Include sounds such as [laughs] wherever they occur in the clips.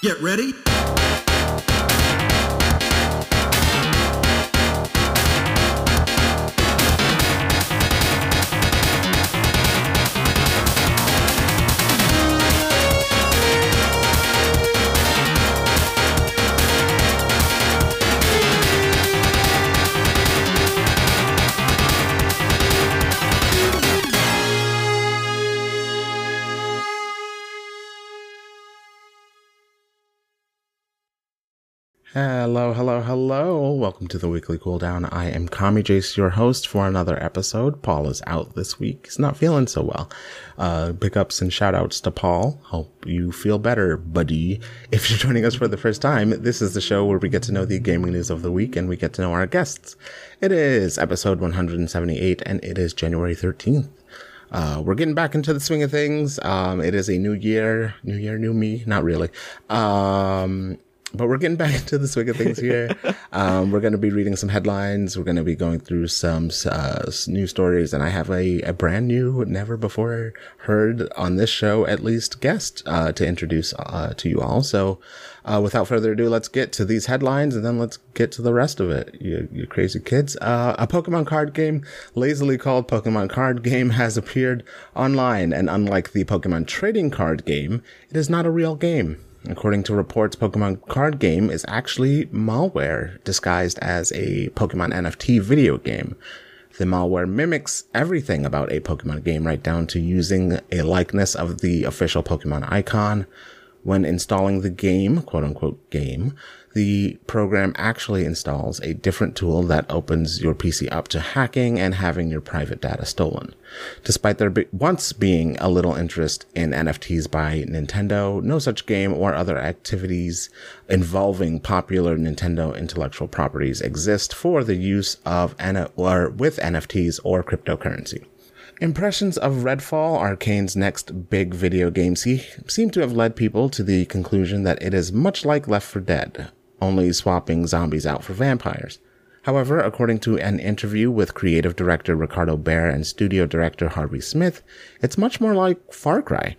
Get ready. Hello, hello, hello. Welcome to the weekly cooldown. I am Kami Jace, your host for another episode. Paul is out this week. He's not feeling so well. Uh, big ups and shout outs to Paul. Hope you feel better, buddy. If you're joining us for the first time, this is the show where we get to know the gaming news of the week and we get to know our guests. It is episode 178 and it is January 13th. Uh, we're getting back into the swing of things. Um, it is a new year, new year, new me. Not really. Um, but we're getting back [laughs] into the swing of things here. um, we're going to be reading some headlines. We're going to be going through some uh, news stories, and I have a, a brand new, never before heard on this show, at least, guest uh, to introduce uh, to you all. So, uh, without further ado, let's get to these headlines, and then let's get to the rest of it. You, you crazy kids! Uh, a Pokemon card game, lazily called Pokemon Card Game, has appeared online, and unlike the Pokemon trading card game, it is not a real game. According to reports, Pokemon card game is actually malware disguised as a Pokemon NFT video game. The malware mimics everything about a Pokemon game, right down to using a likeness of the official Pokemon icon. When installing the game, quote unquote game, the program actually installs a different tool that opens your PC up to hacking and having your private data stolen. Despite there be- once being a little interest in NFTs by Nintendo, no such game or other activities involving popular Nintendo intellectual properties exist for the use of N- or with NFTs or cryptocurrency. Impressions of Redfall, Arkane's next big video game, see, seem to have led people to the conclusion that it is much like Left 4 Dead, only swapping zombies out for vampires. However, according to an interview with creative director Ricardo Bare and studio director Harvey Smith, it's much more like Far Cry.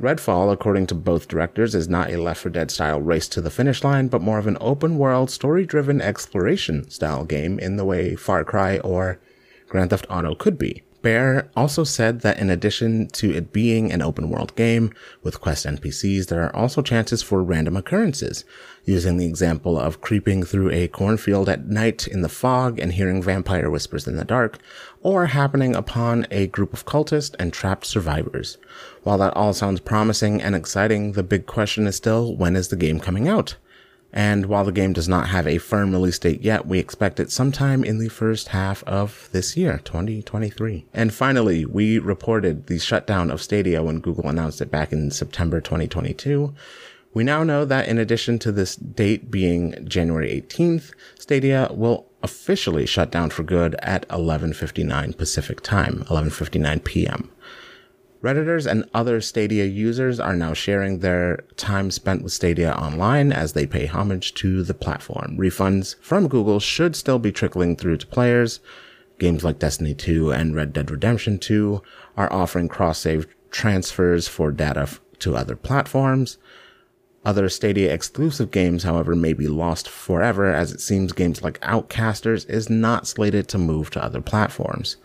Redfall, according to both directors, is not a Left 4 Dead style race to the finish line, but more of an open world, story driven exploration style game in the way Far Cry or Grand Theft Auto could be. Bare also said that in addition to it being an open world game with quest NPCs, there are also chances for random occurrences, using the example of creeping through a cornfield at night in the fog and hearing vampire whispers in the dark, or happening upon a group of cultists and trapped survivors. While that all sounds promising and exciting, the big question is still, when is the game coming out? And while the game does not have a firm release date yet, we expect it sometime in the first half of this year, 2023. And finally, we reported the shutdown of Stadia when Google announced it back in September 2022. We now know that in addition to this date being January 18th, Stadia will officially shut down for good at 11:59 Pacific time, 11:59 p.m. Redditors and other Stadia users are now sharing their time spent with Stadia online as they pay homage to the platform. Refunds from Google should still be trickling through to players. Games like Destiny 2 and Red Dead Redemption 2 are offering cross-save transfers for data to other platforms. Other Stadia exclusive games, however, may be lost forever as it seems games like Outcasters is not slated to move to other platforms.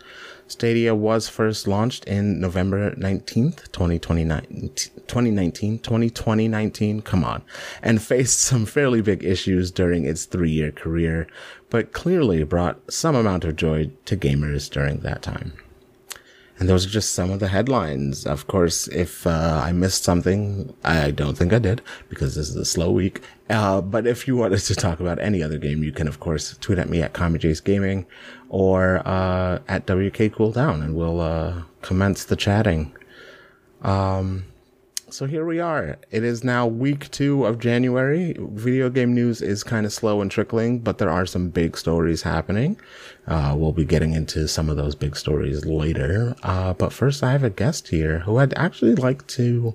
Stadia was first launched in November 19th, 2019, 2019, come on, and faced some fairly big issues during its three year career, but clearly brought some amount of joy to gamers during that time. And those are just some of the headlines. Of course, if uh, I missed something, I don't think I did because this is a slow week. Uh, but if you wanted to talk about any other game, you can, of course, tweet at me at KamiJace Gaming or uh, at WK Cooldown and we'll uh, commence the chatting. Um, so here we are. It is now week two of January. Video game news is kind of slow and trickling, but there are some big stories happening. Uh, we'll be getting into some of those big stories later. Uh, but first, I have a guest here who I'd actually like to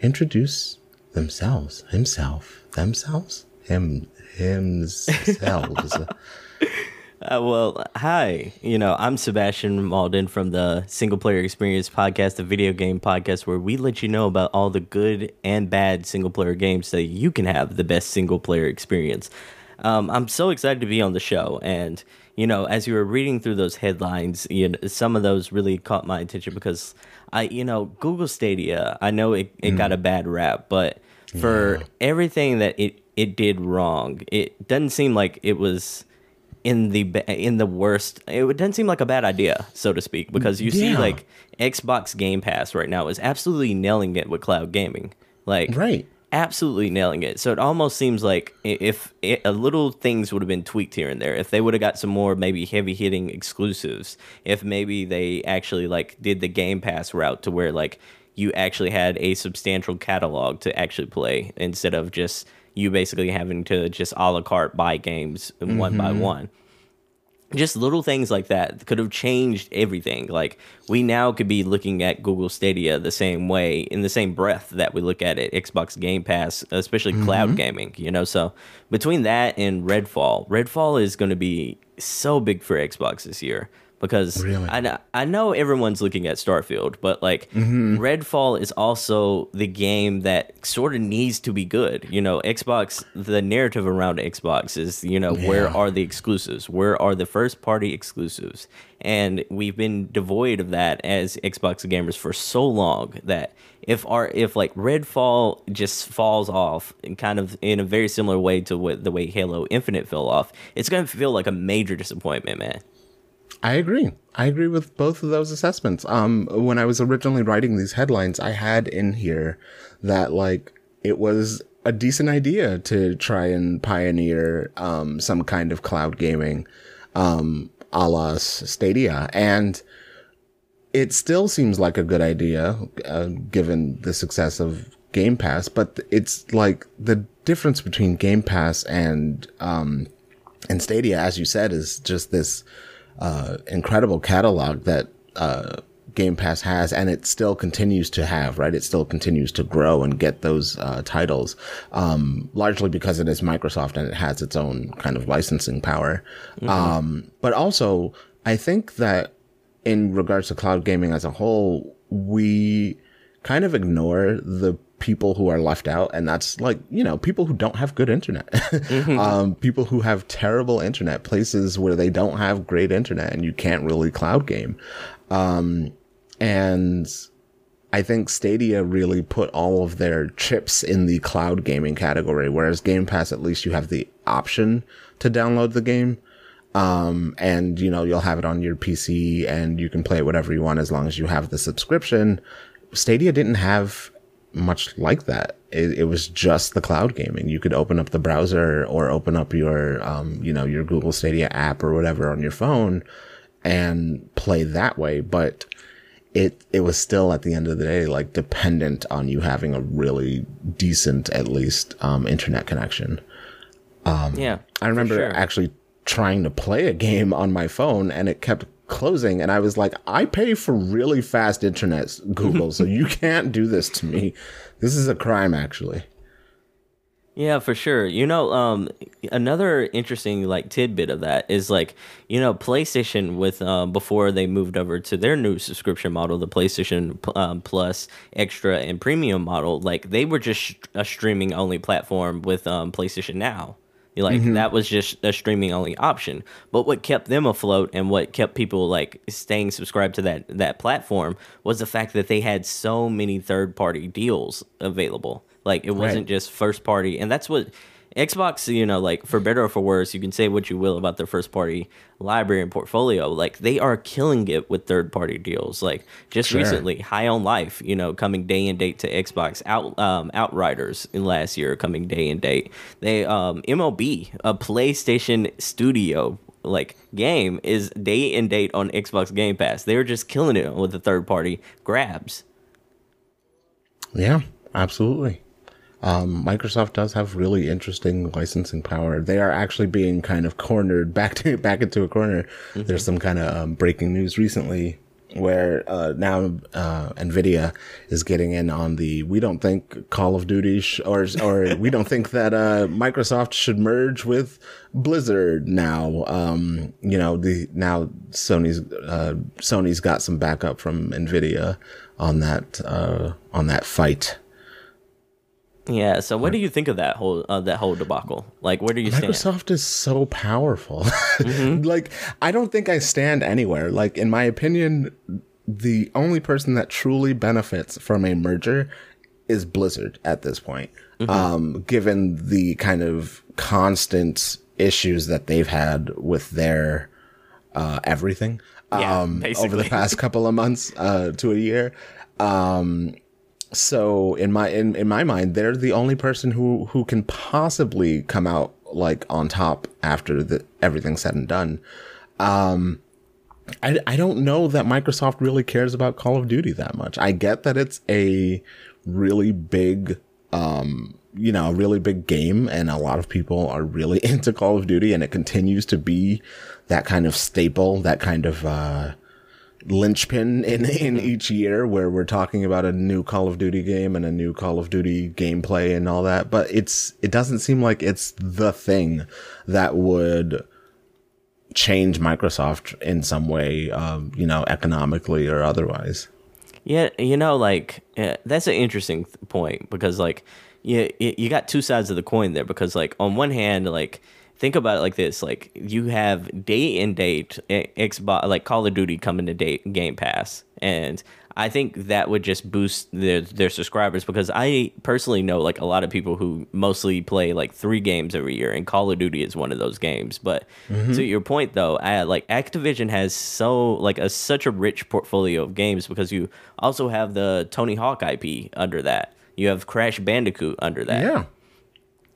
introduce themselves, himself, themselves, him, himself. [laughs] [laughs] Uh, well, hi. You know, I'm Sebastion Malden from the Single Player Experience podcast, the video game podcast, where we let you know about all the good and bad single player games so you can have the best single player experience. Um, I'm so excited to be on the show, and you know, as you were reading through those headlines, you know, some of those really caught my attention because I, you know, Google Stadia. I know it, it mm. got a bad rap, but for yeah. everything that it it did wrong, it doesn't seem like it was in the in the worst. It doesn't seem like a bad idea, so to speak, because you yeah. see like Xbox Game Pass right now is absolutely nailing it with cloud gaming. Like right absolutely nailing it. So it almost seems like if it, a little things would have been tweaked here and there, if they would have got some more maybe heavy hitting exclusives, if maybe they actually like did the Game Pass route to where like you actually had a substantial catalog to actually play instead of just you basically having to just a la carte buy games mm-hmm. one by mm-hmm. one just little things like that could have changed everything. Like we now could be looking at Google Stadia the same way in the same breath that we look at it Xbox Game Pass, especially mm-hmm. cloud gaming, you know. So between that and Redfall, Redfall is going to be so big for Xbox this year because really? I know, I know everyone's looking at Starfield, but like mm-hmm. Redfall is also the game that sort of needs to be good. You know, Xbox, the narrative around Xbox is, you know, yeah. where are the exclusives? Where are the first party exclusives? And we've been devoid of that as Xbox gamers for so long that if our if like Redfall just falls off and kind of in a very similar way to what the way Halo Infinite fell off, it's gonna feel like a major disappointment, man. I agree. I agree with both of those assessments. Um, when I was originally writing these headlines, I had in here that like it was a decent idea to try and pioneer um, some kind of cloud gaming, um, a la Stadia, and it still seems like a good idea uh, given the success of Game Pass. But it's like the difference between Game Pass and um, and Stadia, as you said, is just this uh, incredible catalog that uh, Game Pass has, and it still continues to have. Right, it still continues to grow and get those uh, titles, um, largely because it is Microsoft and it has its own kind of licensing power. Mm-hmm. Um, but also, I think that in regards to cloud gaming as a whole, we kind of ignore the people who are left out and that's like you know people who don't have good internet. [laughs] Mm-hmm. um, people who have terrible internet places where they don't have great internet and you can't really cloud game. Um, and i think stadia really put all of their chips in the cloud gaming category whereas game pass at least you have the option to download the game. Um, and you know you'll have it on your pc and you can play it whatever you want as long as you have the subscription. Stadia didn't have much like that. It, it, was just the cloud gaming. You could open up the browser or open up your, um, you know, your Google Stadia app or whatever on your phone and play that way. But it, it was still at the end of the day, like dependent on you having a really decent, at least, um, internet connection. Um, yeah. I remember sure. actually trying to play a [laughs] game on my phone and it kept closing and I was like, I pay for really fast internet, Google, so you [laughs] can't do this to me. This is a crime, actually. Yeah, for sure. You know, um, another interesting like tidbit of that is like, you know, PlayStation with um, before they moved over to their new subscription model, the PlayStation um, Plus Extra and Premium model, like they were just a streaming only platform with um, PlayStation Now. Like mm-hmm. that was just a streaming only option. But what kept them afloat and what kept people like staying subscribed to that that platform was the fact that they had so many third party deals available. Like it wasn't right. just first party, and that's what Xbox, you know, like for better or for worse, you can say what you will about their first party library and portfolio. Like they are killing it with third party deals. Like just sure. recently, High on Life, you know, coming day and date to Xbox. Out um, Outriders in last year coming day and date. They um, MLB, a PlayStation Studio like game, is day and date on Xbox Game Pass. They're just killing it with the third party grabs. Yeah, absolutely. Um, Microsoft does have really interesting licensing power. They are actually being kind of cornered [laughs] back to back into a corner. Mm-hmm. There's some kind of um, breaking news recently where uh, now uh, Nvidia is getting in on the we don't think Call of Duty sh- or or [laughs] we don't think that uh, Microsoft should merge with Blizzard now. Um, you know the now Sony's uh, Sony's got some backup from Nvidia on that uh, on that fight. Yeah. So, what do you think of that whole uh, that whole debacle? Like, where do you stand? Microsoft is so powerful. [laughs] like, I don't think I stand anywhere. Like, in my opinion, the only person that truly benefits from a merger is Blizzard at this point. Um, given the kind of constant issues that they've had with their uh, everything Yeah, um, over the past couple of months uh, to a year. Um, so in my in, in my mind, they're the only person who who can possibly come out like on top after the everything's said and done. Um, I I don't know that Microsoft really cares about Call of Duty that much. I get that it's a really big um you know, a really big game and a lot of people are really [laughs] into Call of Duty and it continues to be that kind of staple, that kind of uh linchpin in in each year where we're talking about a new Call of Duty game and a new Call of Duty gameplay and all that, but it's it doesn't seem like it's the thing that would change Microsoft in some way, um, you know, economically or otherwise. Yeah, you know, like yeah, that's an interesting th- point because, like, you you got two sides of the coin there. Because, like, on one hand, like, think about it like this: like, you have day and date eh, Xbox, like Call of Duty coming to date Game Pass, and I think that would just boost their their subscribers because I personally know like a lot of people who mostly play like three games every year, and Call of Duty is one of those games. But to your point though, I, like Activision has so like a such a rich portfolio of games because you also have the Tony Hawk IP under that. You have Crash Bandicoot under that. Yeah.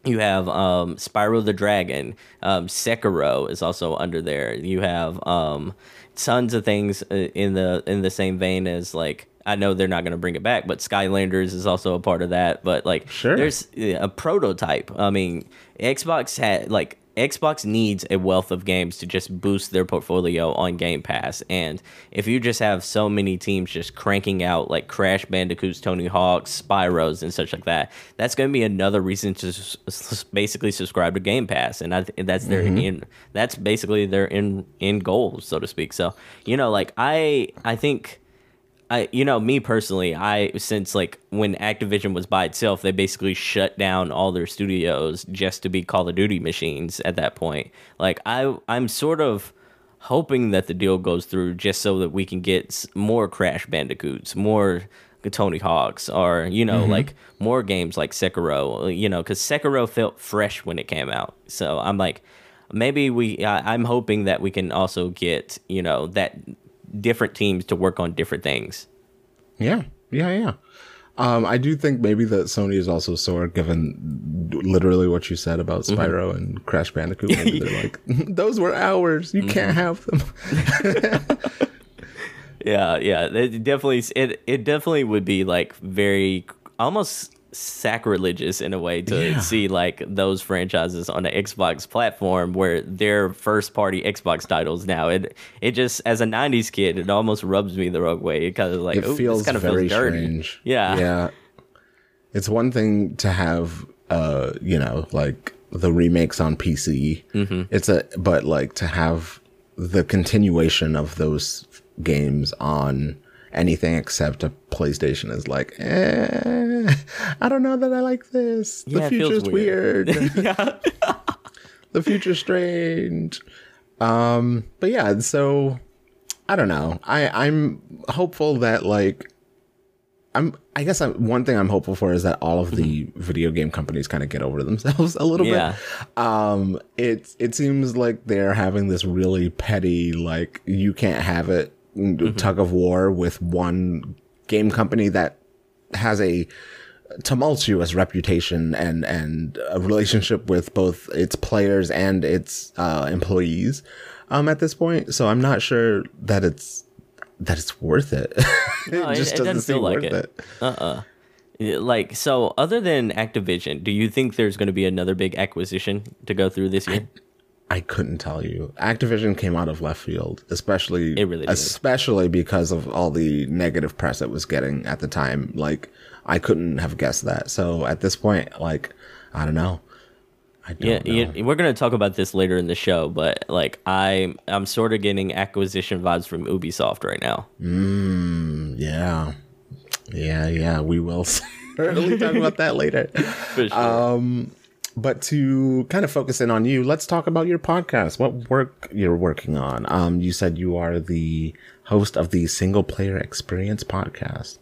You have um, Spyro the Dragon. Um, Sekiro is also under there. You have um, tons of things uh, in the in the same vein as like I know they're not going to bring it back, but Skylanders is also a part of that. But like, Sure. there's a prototype. I mean, Xbox had like Xbox needs a wealth of games to just boost their portfolio on Game Pass. And if you just have so many teams just cranking out like Crash Bandicoots, Tony Hawk's, Spyros, and such like that, that's going to be another reason to s- basically subscribe to Game Pass. And I th- that's their mm-hmm. in that's basically their in in goals, so to speak. So you know, like I I think. I, you know, me personally, I since like when Activision was by itself, they basically shut down all their studios just to be Call of Duty machines at that point. Like I, I'm sort of hoping that the deal goes through just so that we can get more Crash Bandicoots, more Tony Hawks, or you know, mm-hmm. like more games like Sekiro. You know, because Sekiro felt fresh when it came out. So I'm like, maybe we. I, I'm hoping that we can also get you know that different teams to work on different things. Yeah, yeah, yeah. Um, I do think maybe that Sony is also sore, given literally what you said about Spyro and Crash Bandicoot. [laughs] Maybe they're like, [laughs] those were ours. You can't have them. [laughs] Yeah, yeah, it definitely it it definitely would be like very almost sacrilegious in a way to Yeah. see like those franchises on the Xbox platform where they're first party Xbox titles now. It it just as a '90s kid, it almost rubs me the wrong way. It kind of like it feels kind of very feels dirty. strange. Yeah. yeah. It's one thing to have, uh, you know, like the remakes on PC. Mm-hmm. It's a, but like to have the continuation of those games on anything except a PlayStation is like, eh, I don't know that I like this. The Yeah, feels future's weird. [laughs] yeah. [laughs] the future's strange. Um, but yeah, so I don't know. I I'm hopeful that like I'm I guess I'm, one thing I'm hopeful for is that all of the video game companies kind of get over themselves [laughs] a little Yeah. bit. Um it it seems like they're having this really petty like you can't have it tug of war with one game company that has a tumultuous reputation and and a relationship with both its players and its uh, employees um, at this point. So I'm not sure that it's that it's worth it. [laughs] it No, just it doesn't doesn't seem feel like worth it. it. Uh-uh. Like so, other than Activision, do you think there's going to be another big acquisition to go through this year? I couldn't tell you. Activision came out of left field, especially It really especially because of all the negative press it was getting at the time. Like I couldn't have guessed that. So at this point, like I don't know. I don't Yeah, know. yeah, we're gonna talk about this later in the show, but like I, I'm sort of getting acquisition vibes from Ubisoft right now. Mm, yeah. Yeah, yeah, we will [laughs] certainly talk about that later. [laughs] For sure. Um, But to kind of focus in on you, let's talk about your podcast. What work you're working on? Um, you said you are the host of the Single Player Experience podcast.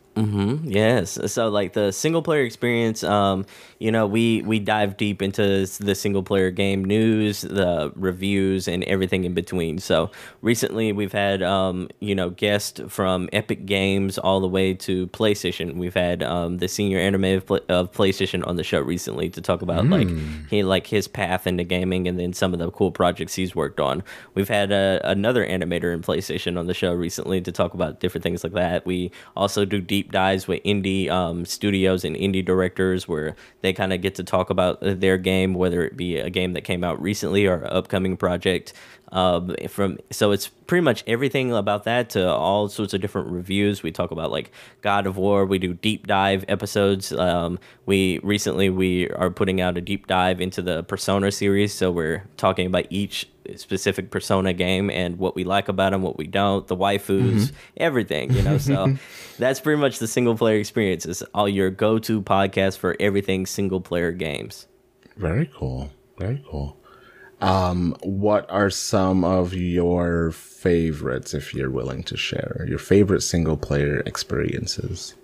Yes. So like the single player experience, um, you know, we we dive deep into the single player game news, the reviews, and everything in between. So recently we've had um, you know, guests from Epic Games all the way to PlayStation. We've had um, the senior animator of, of PlayStation on the show recently to talk about like he like his path into gaming and then some of the cool projects he's worked on. We've had uh, another animator in PlayStation on the show recently to talk about different things like that. We also do deep dives with indie um, studios and indie directors where they kind of get to talk about their game, whether it be a game that came out recently or an upcoming project. Um, from so it's pretty much everything about that to all sorts of different reviews. We talk about like God of War. We do deep dive episodes. Um, we recently we are putting out a deep dive into the Persona series, so we're talking about each specific Persona game and what we like about them, what we don't, the waifus, everything. You know, so [laughs] that's pretty much the single player experience. Is all your go to podcast for everything single player games. Very cool. Very cool. Um, what are some of your favorites, if you're willing to share? Your favorite single player experiences?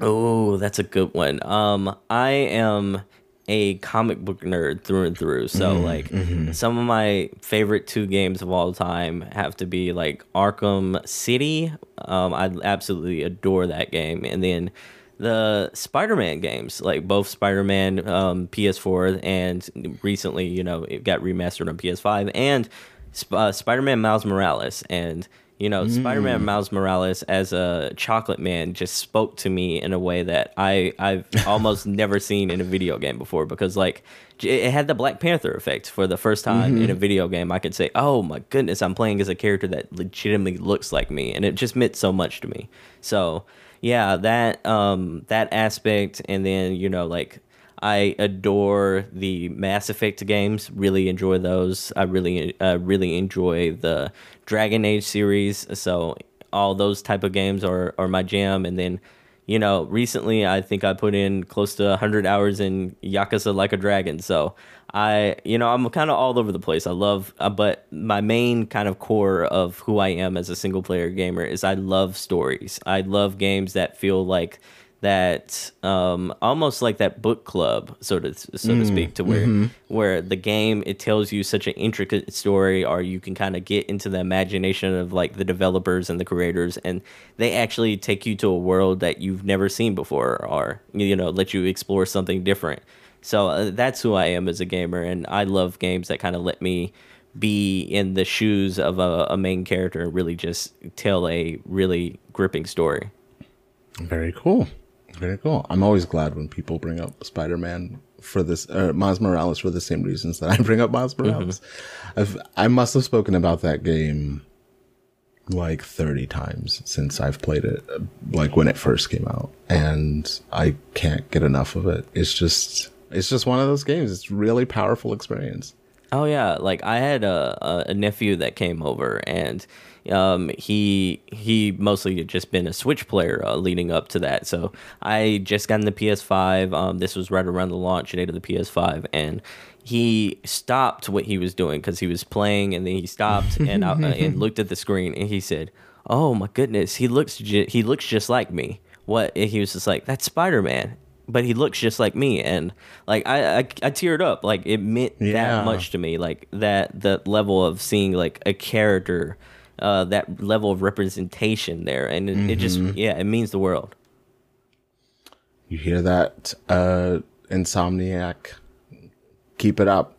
Oh, that's a good one. Um, I am a comic book nerd through and through. So like some of my favorite two games of all time have to be like Arkham City. Um, I absolutely adore that game, and then the Spider-Man games, like both Spider-Man um, PS4 and recently, you know, it got remastered on PS5 and Sp- uh, Spider-Man Miles Morales and you know, Spider-Man Miles Morales as a chocolate man just spoke to me in a way that I I've [laughs] almost never seen in a video game before because like it had the Black Panther effect for the first time in a video game. I could say, "Oh my goodness, I'm playing as a character that legitimately looks like me," and it just meant so much to me. So yeah, that um that aspect, and then you know like I adore the Mass Effect games. Really enjoy those. I really, uh, really enjoy the Dragon Age series. So all those type of games are are my jam. And then, you know, recently I think I put in close to hundred hours in Yakuza Like a Dragon. So I, you know, I'm kind of all over the place. I love, uh, but my main kind of core of who I am as a single player gamer is I love stories. I love games that feel like that um almost like that book club so to so to speak to where where the game it tells you such an intricate story or you can kind of get into the imagination of like the developers and the creators and they actually take you to a world that you've never seen before or you know let you explore something different. So uh, that's who I am as a gamer and I love games that kind of let me be in the shoes of a, a main character and really just tell a really gripping story. Very cool. Very cool. I'm always glad when people bring up Spider Man for this, or Miles Morales for the same reasons that I [laughs] bring up Miles Morales. I've, I must have spoken about that game like 30 times since I've played it, uh, like when it first came out. And I can't get enough of it. It's just, it's just one of those games. It's really powerful experience. Oh yeah, like I had a, a nephew that came over, and um, he he mostly had just been a Switch player uh, leading up to that. So I just got in the PS5. Um, this was right around the launch date of the PS5, and he stopped what he was doing because he was playing, and then he stopped [laughs] and I, and looked at the screen, and he said, "Oh my goodness, he looks ju- he looks just like me." What and he was just like, "That's Spider Man." But he looks just like me, and like I, I, I teared up. Like it meant Yeah. that much to me like that that level of seeing like a character uh that level of representation there and it, it just yeah it means the world You hear that, uh, Insomniac? Keep it up.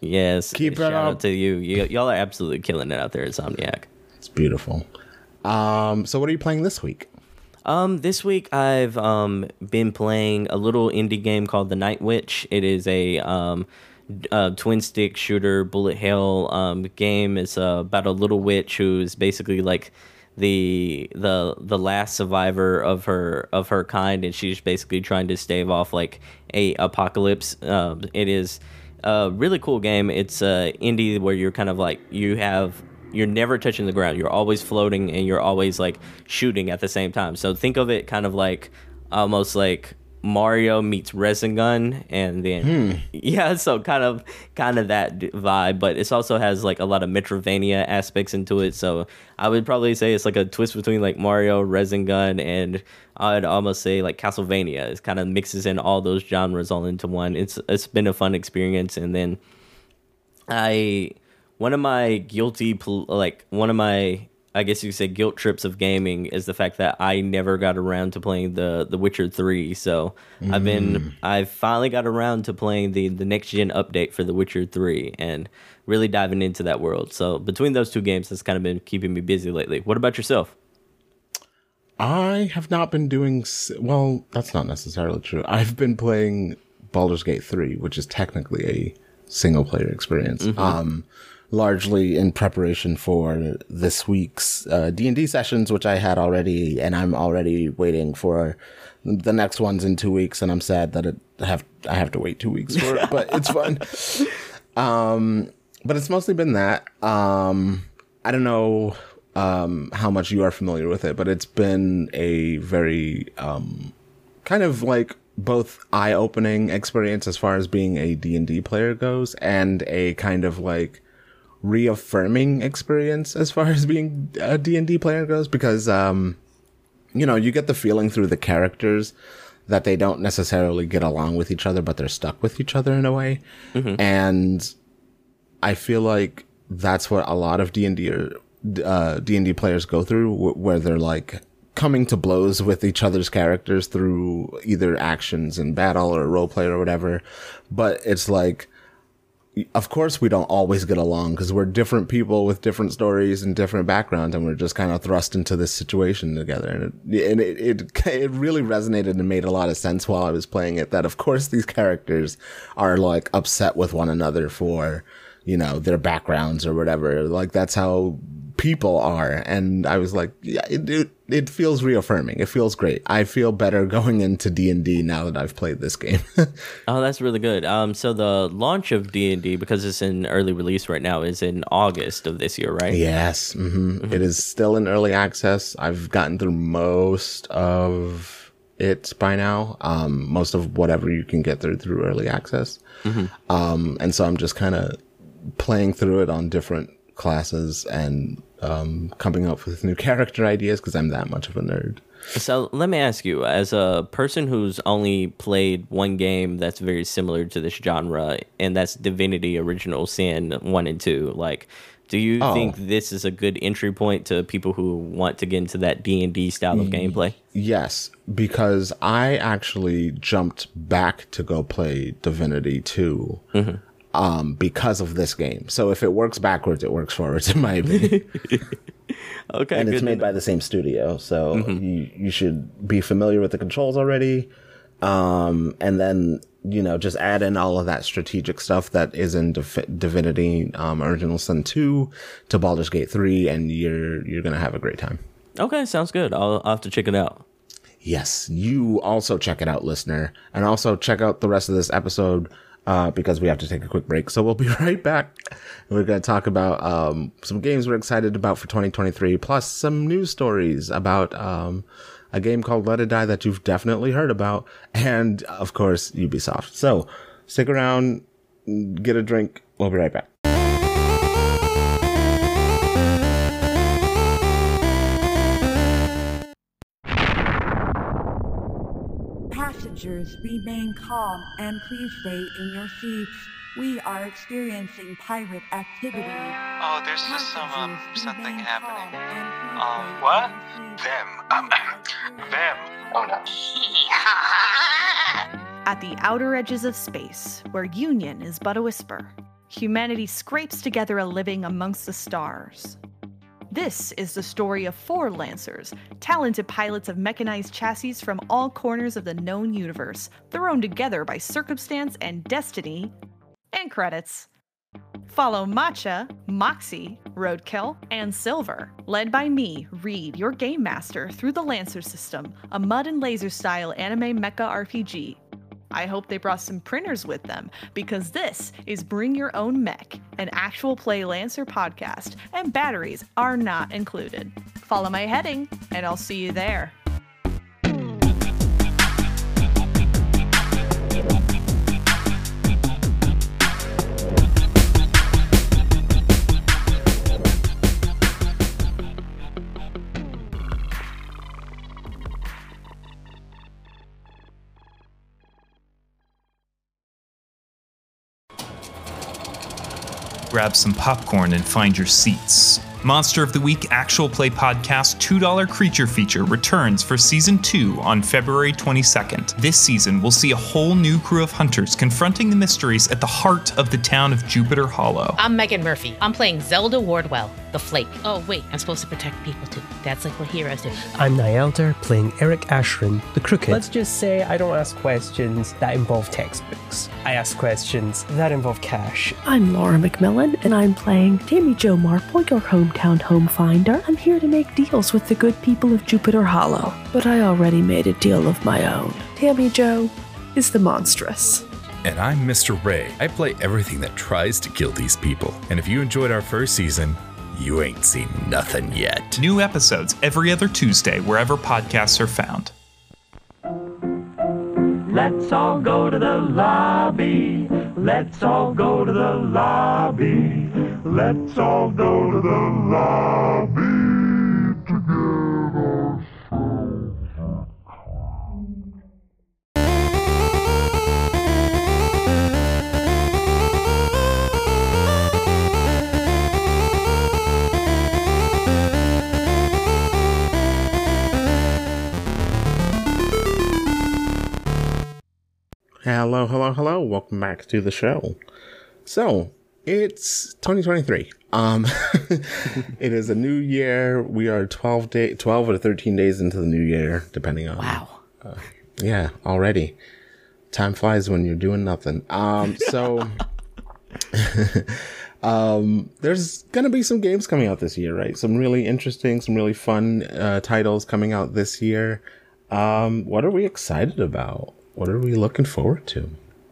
yes Keep it shout up. out to you. you y'all are absolutely killing it out there insomniac It's beautiful. Um, so what are you playing this week? Um, this week I've um been playing a little indie game called The Knight Witch. It is a um uh, twin stick shooter bullet hell um, game. It's uh, about a little witch who's basically like the the the last survivor of her of her kind, and she's basically trying to stave off like a apocalypse. Um, it is a really cool game. It's a indie where you're kind of like you have you're never touching the ground. You're always floating and you're always like shooting at the same time. So think of it kind of like almost like Mario meets Resogun, and then hmm. yeah, so kind of kind of that vibe, but it also has like a lot of Metroidvania aspects into it. So I would probably say it's like a twist between like Mario, Resogun, and I'd almost say like Castlevania. It kind of mixes in all those genres all into one. It's it's been a fun experience, and then I one of my guilty like one of my I guess you could say guilt trips of gaming is the fact that I never got around to playing the The Witcher 3. So mm. I've been mm. I've finally got around to playing the the next gen update for The Witcher 3 and really diving into that world. So between those two games that's kind of been keeping me busy lately. What about yourself? I have not been doing well, that's not necessarily true. I've been playing Baldur's Gate 3, which is technically a single player experience. Mm-hmm. Um largely in preparation for this week's uh, D&D sessions, which I had already, and I'm already waiting for the next ones in two weeks, and I'm sad that it I have I have to wait two weeks for it, [laughs] but it's fun. Um, but it's mostly been that. Um, I don't know um, how much you are familiar with it, but it's been a very um, kind of like both eye-opening experience as far as being a D&D player goes and a kind of like reaffirming experience as far as being a D&D player goes because um you know, you get the feeling through the characters that they don't necessarily get along with each other but they're stuck with each other in a way. Mm-hmm. And I feel like that's what a lot of D&D uh D&D players go through where they're like coming to blows with each other's characters through either actions in battle or role play or whatever. But it's like of course we don't always get along because we're different people with different stories and different backgrounds and we're just kind of thrust into this situation together. And it, and it, it, [laughs] it really resonated and made a lot of sense while I was playing it that of course these characters are like upset with one another for you know their backgrounds or whatever. Like that's how people are. And I was like, yeah, it, it, it feels reaffirming. It feels great. I feel better [laughs] going into D and D now that I've played this game. [laughs] oh, that's really good. Um, so the launch of D and D because it's in early release right now is in August of this year, right? Yes, mm-hmm. Mm-hmm. It is still in early access. I've gotten through most of it by now. Um, most of whatever you can get through through early access. Mm-hmm. Um, and so I'm just kind of playing through it on different classes and um, coming up with new [laughs] character ideas because I'm that much of a nerd. So let me ask you, as a person who's only played one game that's very similar to this genre, and that's Divinity: Original Sin one and two, like. Do you oh. think this is a good entry point to people who want to get into that D and D style of gameplay? Yes, because I actually jumped back to go play Divinity 2 mm-hmm um, because of this game. So if it works backwards, it works forwards, [laughs] in my opinion. [laughs] okay, and it's made by the same studio, so mm-hmm. you you should be familiar with the controls already. Um, and then you know just add in all of that strategic stuff that is in Div- Divinity um, Original Sin two to Baldur's Gate three, and you're you're gonna have a great time. Okay, sounds good. I'll, I'll have to check it out. Yes, you also check it out, listener, and also check out the rest of this episode uh, because we have to take a quick break. So we'll be [laughs] right back. We're going to talk about um, some games we're excited about for 2023, plus some news stories about um, a game called Let It Die that you've definitely heard about, and of course, Ubisoft. So stick around, get a drink. We'll be right back. Passengers, remain calm and please stay in your seats. We are experiencing pirate activity. Oh, there's just some um, something happening. Um, what? Them. Um, [laughs] them. Oh [laughs] no. At the outer edges of space, where union is but a whisper, humanity scrapes together a living amongst the stars. This is the story of four Lancers, talented pilots of mechanized chassis from all corners of the known universe, thrown together by circumstance and destiny and credits. Follow Matcha, Moxie, Roadkill, and Silver, led by me, Reed, your game master, through the Lancer system, a mud and laser style anime mecha RPG. I hope they brought some printers with them because this is Bring Your Own Mech, an actual play Lancer podcast, and batteries are not included. Follow my heading, and I'll see you there. Grab some popcorn and find your seats. Monster of the Week Actual Play Podcast $2 Creature Feature returns for Season 2 on February 22nd. This season, we'll see a whole new crew of hunters confronting the mysteries at the heart of the town of Jupiter Hollow. I'm Megan Murphy. I'm playing Zelda Wardwell, the Flake. Oh, wait, I'm supposed to protect people too. That's like what heroes do. I'm Nyelder, playing Eric Ashrin, the Crooked. Let's just say I don't ask questions that involve textbooks. I ask questions that involve cash. I'm Laura McMillan, and I'm playing Tammy Jo Marple, your hometown home finder. I'm here to make deals with the good people of Jupiter Hollow, but I already made a deal of my own. Tammy Jo is the monstrous. And I'm Mr. Ray. I play everything that tries to kill these people. And if you enjoyed our first season, you ain't seen nothing yet. New episodes every other Tuesday, wherever podcasts are found. Let's all go to the lobby. Let's all go to the lobby. Let's all go to the lobby Hello, hello, hello. Welcome back to the show. So, it's 2023. Um [laughs] it is a new year. We are 12 day 12 or 13 days into the new year depending on Wow. Uh, yeah, already. Time flies when you're doing nothing. Um so [laughs] um there's going to be some games coming out this year, right? Some really interesting, some really fun uh titles coming out this year. Um what are we excited about? What are we looking forward to?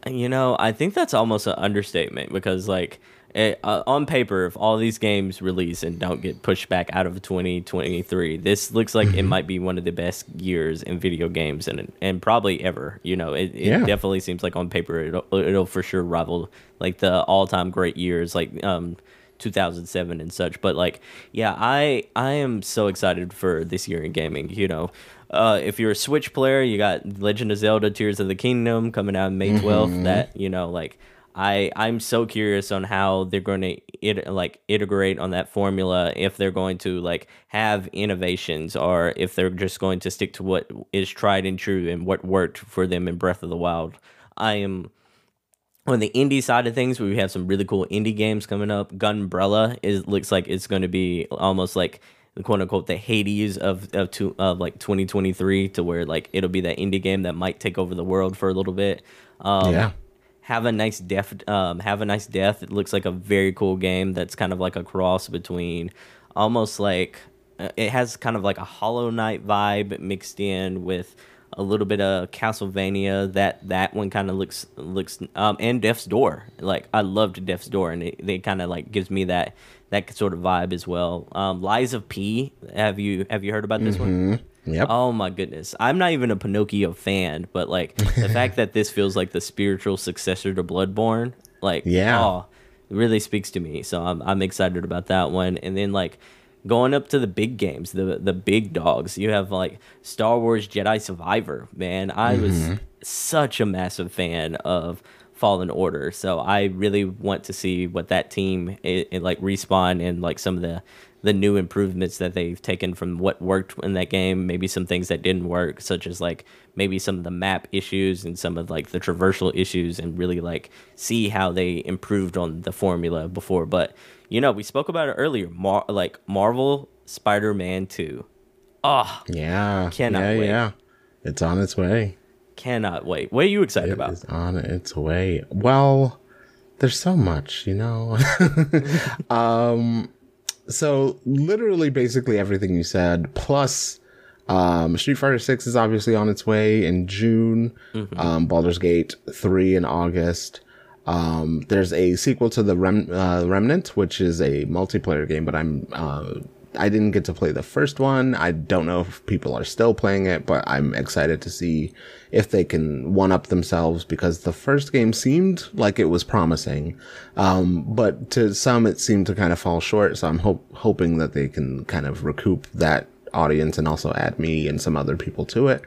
You know, I think that's almost an understatement because, like, it, uh, on paper, if all these games release and don't get pushed back out of 2023, this looks like it might be one of the best years in video games and and probably ever. You know, it, it Yeah. definitely seems like on paper it'll, it'll for sure rival like the all time great years, like um 2007 and such. But like, yeah, I I am so excited for this year in gaming. You know, uh, if you're a Switch player, you got Legend of Zelda: Tears of the Kingdom coming out May 12th. Mhm. That you know, like. I I'm so curious on how they're going to it, like iterate on that formula if they're going to like have innovations or if they're just going to stick to what is tried and true and what worked for them in Breath of the Wild. I am on the indie side of things, we have some really cool indie games coming up. Gunbrella is looks like it's going to be almost like the quote unquote the Hades of of, two, of like 2023 to where like it'll be that indie game that might take over the world for a little bit. Um, Yeah. Have a nice death. Um, have a nice death. It looks like a very cool game. That's kind of like a cross between almost like uh, it has kind of like a Hollow Knight vibe mixed in with a little bit of Castlevania. That that one kind of looks looks um and Death's Door. Like I loved Death's Door, and it, it kind of like gives me that that sort of vibe as well. Um, Lies of P. Have you have you heard about this one? Mhm. Yep. Oh my goodness. I'm not even a Pinocchio fan, but like the [laughs] fact that this feels like the spiritual successor to Bloodborne, like Yeah. oh, really speaks to me. So I'm I'm excited about that one. And then like going up to the big games, the the big dogs. You have like Star Wars Jedi Survivor. Man, I was Mhm. such a massive fan of Fallen Order. So I really want to see what that team it, it like respawn and like some of the the new improvements that they've taken from what worked in that game, maybe some things that didn't work, such as like maybe some of the map issues and some of like the traversal issues, and really like see how they improved on the formula before. But you know, we spoke about it earlier, Mar- like Marvel Spider-Man Two. Oh, Yeah. Cannot yeah, wait. yeah. It's on its way. Cannot wait. What are you excited It about? is on its way. Well, there's so much, you know. [laughs] um, so literally, basically everything you said, plus um, Street Fighter Six is obviously on its way in June. Mhm. Um, Baldur's Gate three in August. Um, there's a sequel to the Rem- uh, Remnant, which is a multiplayer game, but I'm uh, I didn't get to play the first one. I don't know if people are still playing it, but I'm excited to see if they can one up themselves because the first game seemed like it was promising, um, but to some it seemed to kind of fall short. So I'm hope hoping that they can kind of recoup that audience and also add me and some other people to it.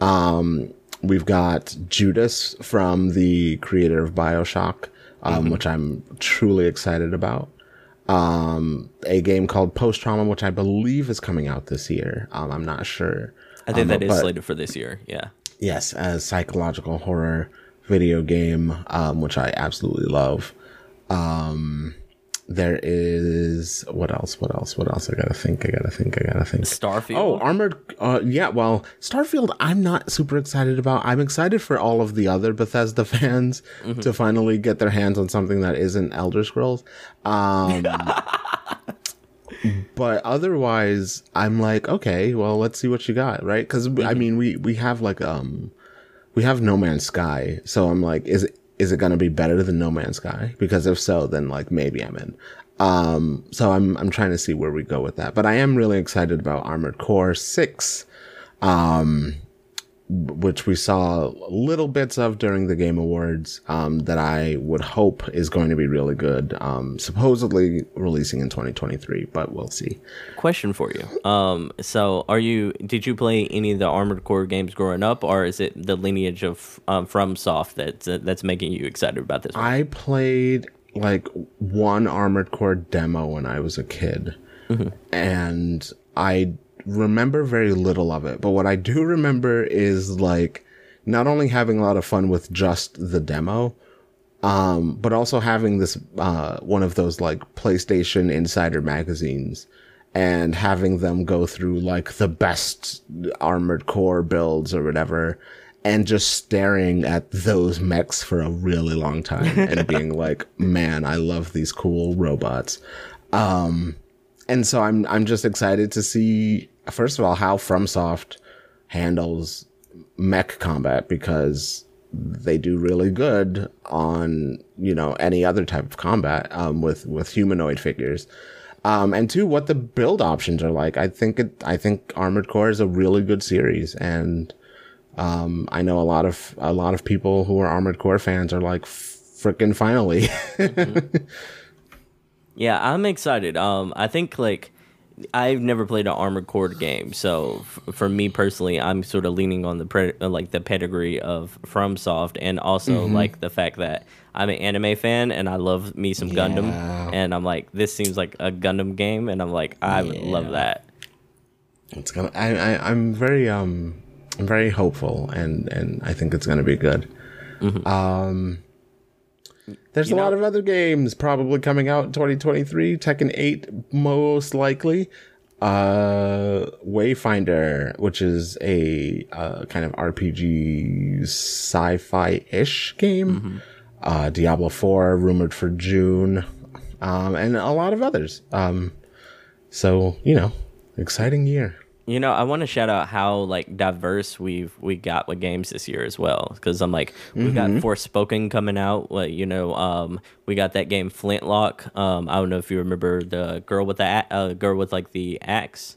Um, we've got Judas from the creator of Bioshock, um, which I'm truly excited about. Um, a game called Post Trauma, which I believe is coming out this year. Um, I'm not sure. I think Um, that is but- slated for this year. Yeah. Yes, a psychological horror video game, um, which I absolutely love. Um, there is what else? What else? What else? I gotta think. I gotta think. I gotta think. Starfield. Oh, Armored. Uh, yeah. Well, Starfield. I'm not super excited about. I'm excited for all of the other Bethesda [laughs] fans Mhm. to finally get their hands on something that isn't Elder Scrolls. Um, [laughs] but otherwise, I'm like, okay, well, let's see what you got, right? Because I mean, we we have like um, we have No Man's Sky, so I'm like, is it is it gonna be better than No Man's Sky? Because if so, then like maybe I'm in. Um, so I'm I'm trying to see where we go with that, but I am really excited about Armored Core Six, um, which we saw little bits of during the Game Awards. Um, that I would hope is going to be really good. Um, supposedly releasing in 2023, but we'll see. Question for you. Um, so are you? Did you play any of the Armored Core games growing up, or is it the lineage of um, FromSoft that's that's making you excited about this? One? I played like one Armored Core demo when I was a kid, and I remember very little of it. But what I do [laughs] remember is like not only having a lot of fun with just the demo, um, but also having this uh, one of those like PlayStation Insider magazines and having them go through like the best Armored Core builds or whatever. And just staring at those mechs for a really long time [laughs] and being like, man, I love these cool robots. Um, and so I'm I'm just excited to see first of all how FromSoft handles mech combat because they do really good on you know any other type of combat um, with with humanoid figures. Um, and two, what the build options are like. I think it. I think Armored Core is a really good series, and um, I know a lot of a lot of people who are Armored Core fans are like, freaking finally. [laughs] Yeah, I'm excited. Um, I think like I've never played an Armored Core game, so f- for me personally, I'm sort of leaning on the pre- uh, like the pedigree of FromSoft, and also Mhm. like the fact that I'm an anime fan and I love me some Gundam, Yeah. and I'm like, this seems like a Gundam game, and I'm like, I would love that. It's gonna. I, I I'm very um I'm very hopeful, and and I think it's gonna be good. Um, there's a lot of other games probably coming out in 2023. Tekken 8 most likely. Uh, Wayfinder, which is a uh, kind of RPG sci-fi ish game. Uh, Diablo 4 rumored for June, um, and a lot of others. Um, so you know, exciting year. You know, I want to shout out how like diverse we've we got with games this year as well. Because I'm like, we've got Mhm. Forspoken coming out. Well, you know, um, we got that game Flintlock. Um, I don't know if you remember the girl with the a- uh, girl with like the axe.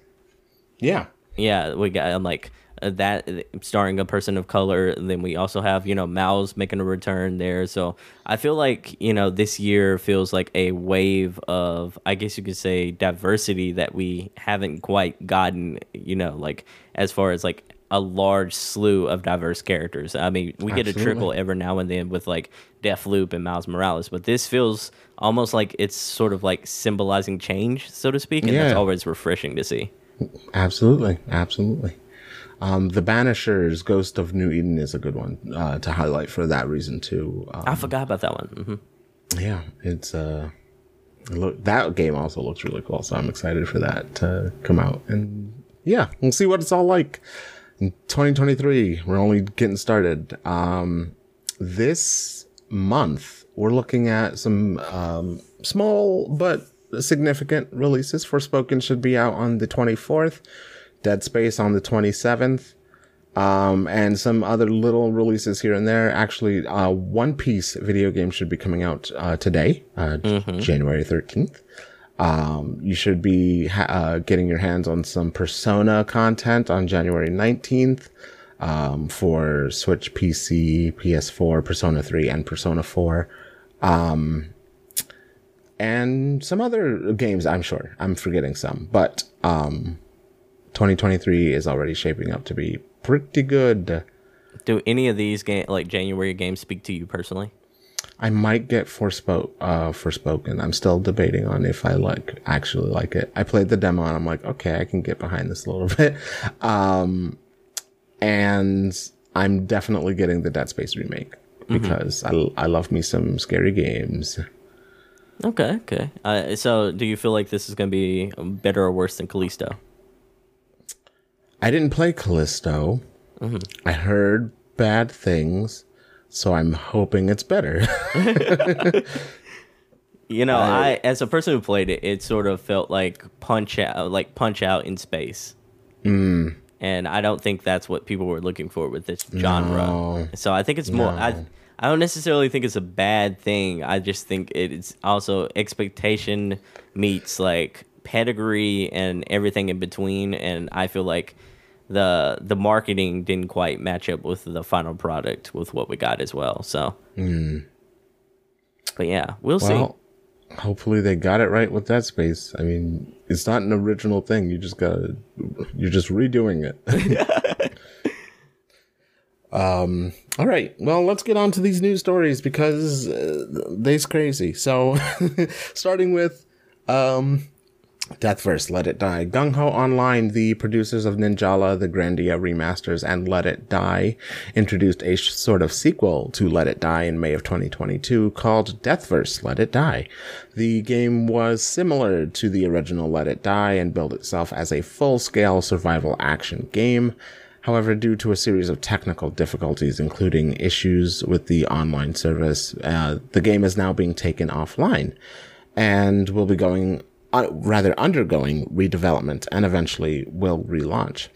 Yeah. Yeah, we got um, like that starring a person of color. And then we also have you know Mouse making a return there. So I feel like you know this year feels like a wave of I guess you could say diversity that we haven't quite gotten. You know, like as far as like a large slew of diverse characters. I mean, we get a Absolutely. trickle every now and then with like Deathloop and Miles Morales, but this feels almost like it's sort of like symbolizing change, so to speak, and that's always refreshing to see. Absolutely, absolutely. Um, the Banishers, Ghost of New Eden, is a good one uh, to highlight for that reason too. Um, I forgot about that one. hmm yeah, it's uh, look that game also looks really cool, so I'm excited for that to come out. And yeah, we'll see what it's all like in 2023. We're only getting started. Um, this month, we're looking at some um, small but significant releases. Forspoken should be out on the 24th, Dead Space on the 27th, um, and some other little releases here and there. Actually, uh, One Piece video game should be coming out uh, today, uh, Mhm. January 13th. Um, you should be ha- uh, getting your hands on some Persona content on January 19th um, for Switch, PC, PS4, Persona 3, and Persona 4. Um, and some other games, I'm sure. I'm forgetting some. But um, 2023 is already shaping up to be pretty good. Do any of these game like January games speak to you personally? I might get Forspoke, uh, Forspoken. I'm still debating on if I like actually like it. I played the demo and I'm like, okay, I can get behind this a little [laughs] bit. Um, and I'm definitely getting the Dead Space remake Mhm. because I, I love me some scary games. Okay, okay. Uh, so, do you feel like this is going to be better or worse than Callisto? I didn't play Callisto. Mhm. I heard bad things, so I'm hoping it's better. [laughs] You know, I- I as a person who played it, it sort of felt like punch out, like punch out in space, Mm. and I don't think that's what people were looking for with this genre. No. So I think it's more. I I don't necessarily think it's a bad thing. I just think it's also expectation meets like pedigree and everything in between, and I feel like the the marketing didn't quite match up with the final product with what we got as well. So, Mm. but yeah, we'll see. Hopefully they got it right with Dead Space. I mean, it's not an original thing. You just gotta, you're just redoing it. [laughs] um. All right. Well, let's get on to these news stories because uh, they's crazy. So, [laughs] starting with, um. Deathverse, Let It Die. Gung Ho Online, the producers of Ninjala, the Grandia remasters, and Let It Die, introduced a sort of sequel to Let It Die in May of 2022 called Deathverse, Let It Die. The game was similar to the original Let It Die and billed itself as a full-scale survival action game. However, due to a series of technical difficulties, including issues with the online service, uh, the game is now being taken offline and will be going uh, rather undergoing redevelopment and eventually will relaunch.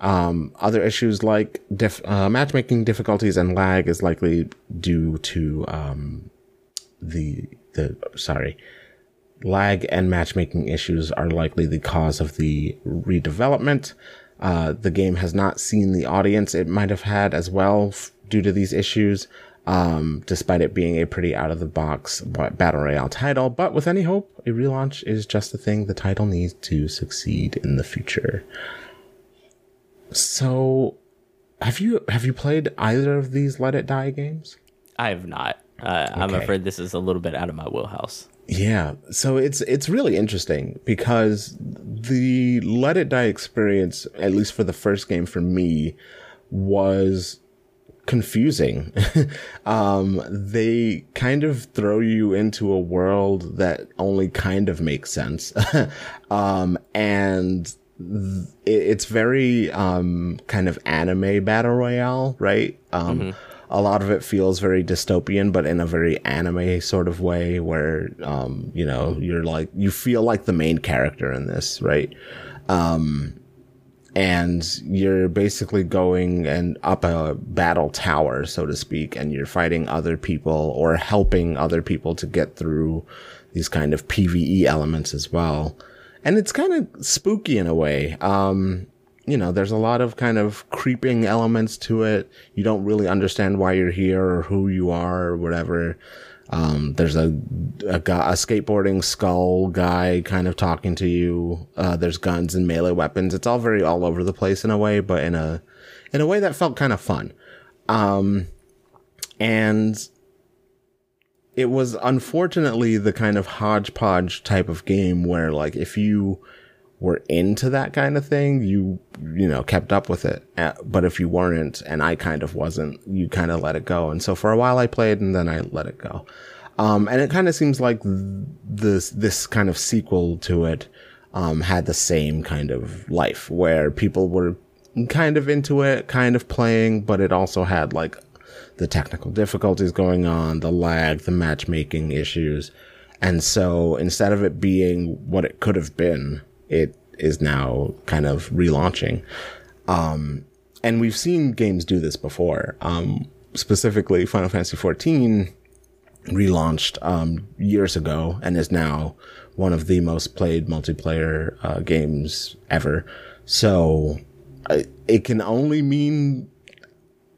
Um, other issues like dif- uh, matchmaking difficulties and lag is likely due to um, the the sorry lag and matchmaking issues are likely the cause of the redevelopment. Uh, the game has not seen the audience it might have had as well f- due to these issues, um, despite it being a pretty out of the box battle royale title. But with any hope, a relaunch is just the thing the title needs to succeed in the future. So, have you have you played either of these Let It Die games? I have not. Uh, I'm afraid this is a little bit out of my wheelhouse. Yeah, so it's it's really interesting because the Let It Die experience, at least for the first game for me, was confusing. [laughs] um, they kind of throw you into a world that only kind of makes sense, [laughs] um, and th- it's very um, kind of anime battle royale, right? Um, a lot of it feels very dystopian, but in a very anime sort of way where, um, you know, you're like, you feel like the main character in this, right? Um, and you're basically going and up a battle tower, so to speak, and you're fighting other people or helping other people to get through these kind of PvE elements as well. And it's kind of spooky in a way. Um, you know, there's a lot of kind of creeping elements to it. You don't really understand why you're here or who you are or whatever. Um, there's a, a guy, a skateboarding skull guy kind of talking to you. Uh, there's guns and melee weapons. It's all very all over the place in a way, but in a, in a way that felt kind of fun. Um, and it was unfortunately the kind of hodgepodge type of game where like if you were into that kind of thing, you you know kept up with it. But if you weren't, and I kind of wasn't, you kind of let it go. And so for a while I played, and then I let it go. Um, and it kind of seems like th- this this kind of sequel to it um, had the same kind of life where people were kind of into it, kind of playing, but it also had like the technical difficulties going on, the lag, the matchmaking issues. And so instead of it being what it could have been, it is now kind of relaunching. Um, and we've seen games do this before. Um, specifically, Final Fantasy XIV relaunched um, years ago and is now one of the most played multiplayer uh, games ever. So uh, it can only mean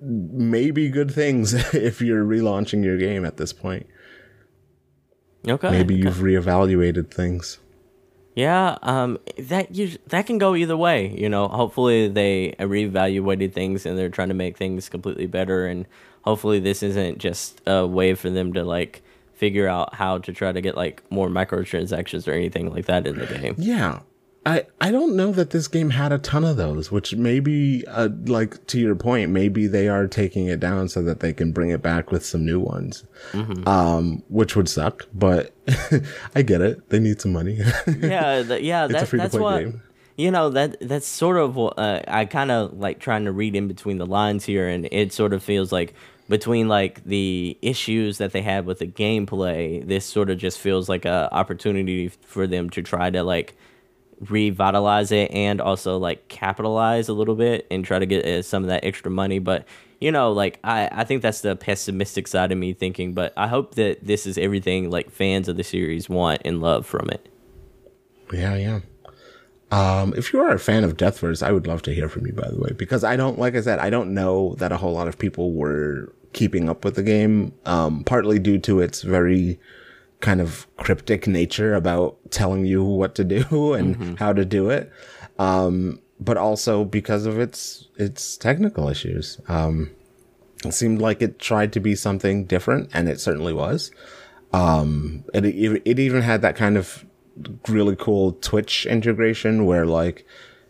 maybe good things [laughs] if you're relaunching your game at this point. Okay. Maybe you've reevaluated things. Yeah, um, that that can go either way. You know, hopefully they reevaluated things and they're trying to make things completely better, and hopefully this isn't just a way for them to like figure out how to try to get like more microtransactions or anything like that in the game. Yeah, I I don't know that this game had a ton of those, which maybe uh, like to your point, maybe they are taking it down so that they can bring it back with some new ones. Mhm. Um, which would suck, but [laughs] I get it. They need some money. [laughs] yeah, th- yeah, It's a that, that's what game. you know. That that's sort of what uh, I kind of like trying to read in between the lines here, and it sort of feels like between like the issues that they had with the gameplay, this sort of just feels like a opportunity for them to try to like revitalize it and also like capitalize a little bit and try to get uh, some of that extra money but you know like I, I think that's the pessimistic side of me thinking but i hope that this is everything like fans of the series want and love from it Yeah, yeah. Um, if you are a fan of Deathverse, I would love to hear from you, by the way, because I don't, like I said, I don't know that a whole lot of people were keeping up with the game, um, partly due to its very kind of cryptic nature about telling you what to do [laughs] and how to do it. Um, but also because of its, its technical issues. Um, it seemed like it tried to be something different and it certainly was. Um, it, it even had that kind of really cool Twitch integration where like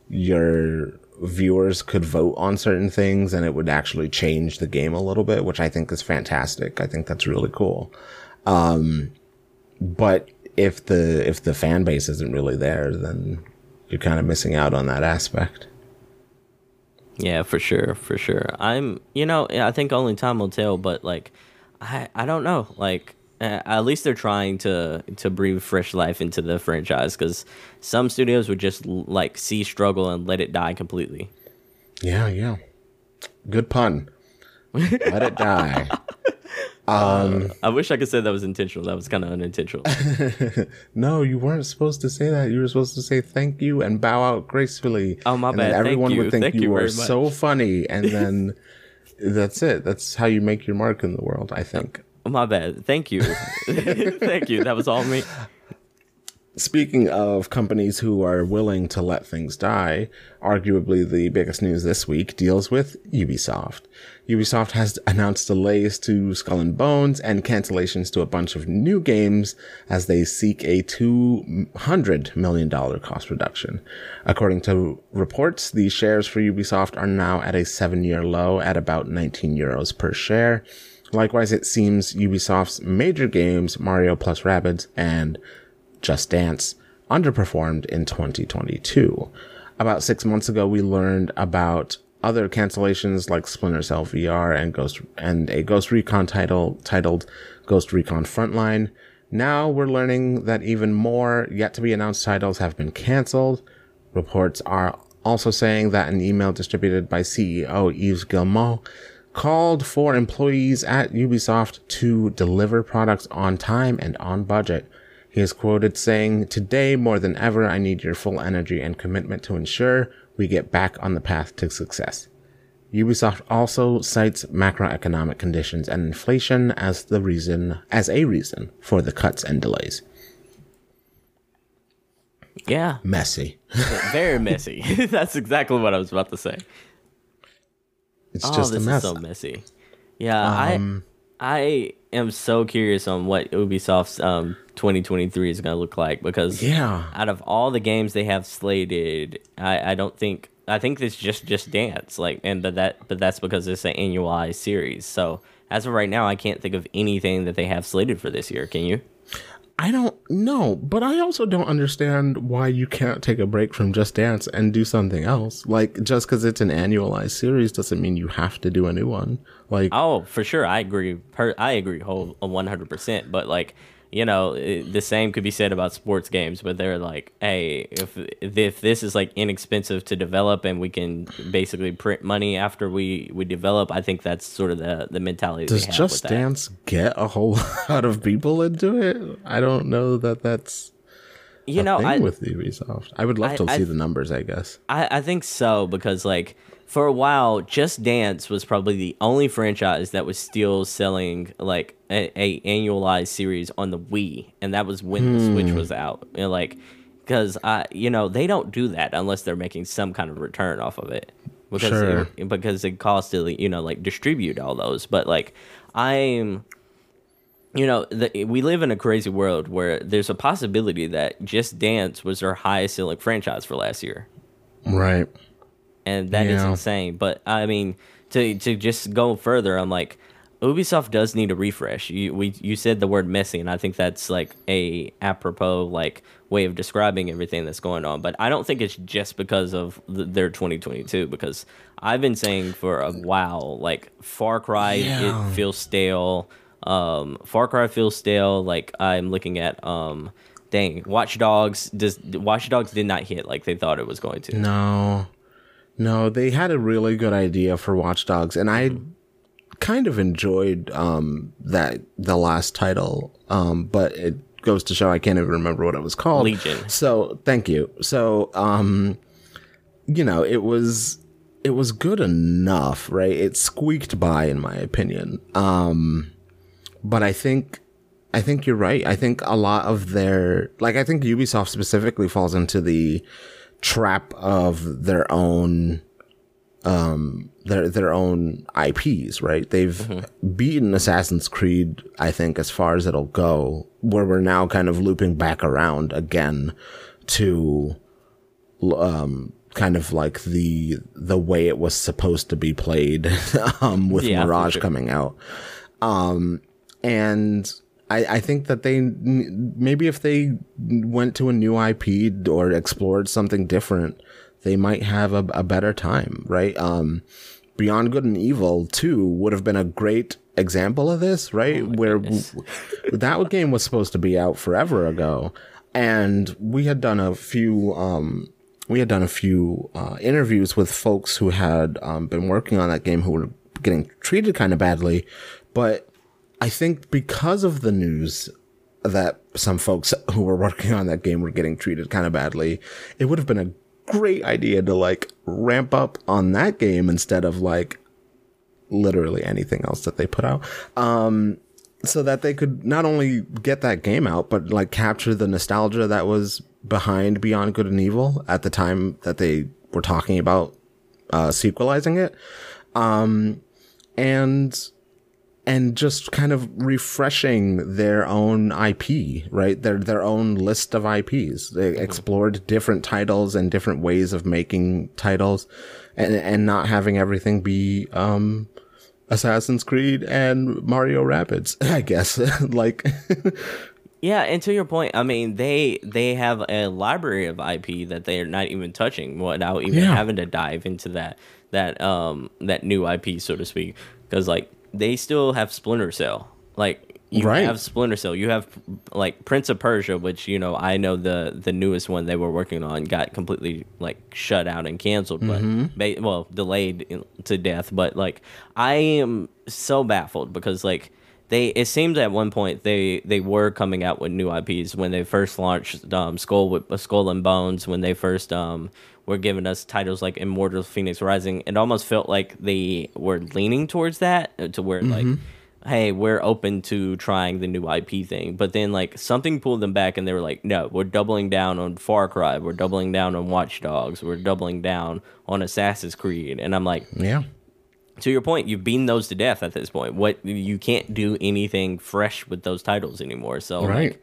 your viewers could vote on certain things and it would actually change the game a little bit, which I think is fantastic. I think that's really cool. Um, but if the, if the fan base isn't really there, then you're kind of missing out on that aspect. Yeah, for sure, for sure. I'm, you know, I think only time will tell, but like, I, I don't know. Like, at least they're trying to to breathe fresh life into the franchise because some studios would just like see struggle and let it die completely. Yeah, yeah. Good pun. Let it die. [laughs] Um, I wish I could say that was intentional. That was kind of unintentional. [laughs] no, you weren't supposed to say that. You were supposed to say thank you and bow out gracefully. Oh, my and bad. Thank everyone you. would think Thank you, you were so funny, and [laughs] then that's it. That's how you make your mark in the world. I think. My bad. Thank you. [laughs] Thank you. That was all me. Speaking of companies who are willing to let things die, arguably the biggest news this week deals with Ubisoft. Ubisoft has announced delays to Skull and Bones and cancellations to a bunch of new games as they seek a $200 million cost reduction. According to reports, the shares for Ubisoft are now at a seven year low at about 19 euros per share. Likewise, it seems Ubisoft's major games, Mario plus Rabbids and Just Dance, underperformed in 2022. About six months ago, we learned about other cancellations like Splinter Cell VR and Ghost and a Ghost Recon title titled Ghost Recon Frontline. Now we're learning that even more yet to be announced titles have been canceled. Reports are also saying that an email distributed by CEO Yves Guillemot called for employees at Ubisoft to deliver products on time and on budget. He is quoted saying, Today, more than ever, I need your full energy and commitment to ensure we get back on the path to success. Ubisoft also cites macroeconomic conditions and inflation as the reason, as a reason for the cuts and delays. Yeah. Messy. [laughs] Very messy. [laughs] That's exactly what I was about to say. It's oh, just a mess. is so messy. Yeah, Um, I I am so curious on what Ubisoft's um 2023 is going to look like because Yeah. out of all the games they have slated, I I don't think I think it's just just Dance like and but that but that's because it's an annualized series. So as of right now, I can't think of anything that they have slated for this year. Can you? I don't know, but I also don't understand why you can't take a break from Just Dance and do something else. Like just because it's an annualized series doesn't mean you have to do a new one. Like oh, for sure, I agree. Per, I agree whole one hundred percent. But like you know, it, the same could be said about sports games, but they're like, hey, if if this is like inexpensive to develop and we can basically print money after we we develop, I think that's sort of the the mentality. Does Just Dance get a whole [laughs] lot of people into it? I don't know that that's you know I, with Ubisoft. I would love I, to I, see the numbers. I guess I I think so because like for a while, Just Dance was probably the only franchise that was still selling like a, a annualized series on the Wii, and that was when the Switch hmm. was out. You know, like because I, you know, they don't do that unless they're making some kind of return off of it because sure. it, because it costs to you know like distribute all those. But like I'm you know, the, we live in a crazy world where there's a possibility that Just Dance was their highest selling franchise for last year. Right and that yeah. is insane. But I mean, to to just go further, I'm like, Ubisoft does need a refresh. You we you said the word messy, and I think that's like a apropos like way of describing everything that's going on. But I don't think it's just because of the, their 2022. Because I've been saying for a while, like Far Cry, yeah. it feels stale. Um, Far Cry feels stale. Like I'm looking at um, dang, Watch Dogs. Does Watch Dogs did not hit like they thought it was going to? No. No, they had a really good idea for Watch Dogs, and I kind of enjoyed um, that the last title, um, but it goes to show I can't even remember what it was called. Legion. So thank you. So um, you know, it was it was good enough, right? It squeaked by, in my opinion. Um, but I think I think you're right. I think a lot of their like I think Ubisoft specifically falls into the trap of their own um their their own IPs, right? They've mm-hmm. beaten Assassin's Creed, I think, as far as it'll go, where we're now kind of looping back around again to um kind of like the the way it was supposed to be played [laughs] um with yeah, Mirage sure. coming out. Um and I, I think that they maybe if they went to a new IP or explored something different, they might have a, a better time, right? Um, Beyond Good and Evil 2 would have been a great example of this, right? Oh Where w- [laughs] that game was supposed to be out forever ago. And we had done a few, um, we had done a few uh, interviews with folks who had um, been working on that game who were getting treated kind of badly. But I think because of the news that some folks who were working on that game were getting treated kind of badly, it would have been a great idea to like ramp up on that game instead of like literally anything else that they put out. Um, so that they could not only get that game out, but like capture the nostalgia that was behind Beyond Good and Evil at the time that they were talking about uh, sequelizing it. Um, and and just kind of refreshing their own IP, right? Their their own list of IPs. They mm-hmm. explored different titles and different ways of making titles, and and not having everything be um, Assassin's Creed and Mario Rabbids. [laughs] I guess [laughs] like. [laughs] Yeah, and to your point, I mean they they have a library of IP that they're not even touching without even yeah. having to dive into that that um that new IP so to speak because like they still have Splinter Cell. Like you right. have Splinter Cell. You have like Prince of Persia, which you know I know the the newest one they were working on got completely like shut out and canceled, mm-hmm. but well delayed to death. But like I am so baffled because like they it seems at one point they they were coming out with new IPs when they first launched um, Skull with Skull and Bones when they first um were giving us titles like Immortal Fenyx Rising. It almost felt like they were leaning towards that uh, to where mm-hmm. like, hey, we're open to trying the new IP thing. But then like something pulled them back and they were like, no, we're doubling down on Far Cry. We're doubling down on Watch Dogs. We're doubling down on Assassin's Creed. And I'm like, yeah. To your point, you've beaten those to death at this point. What you can't do anything fresh with those titles anymore. So right. like,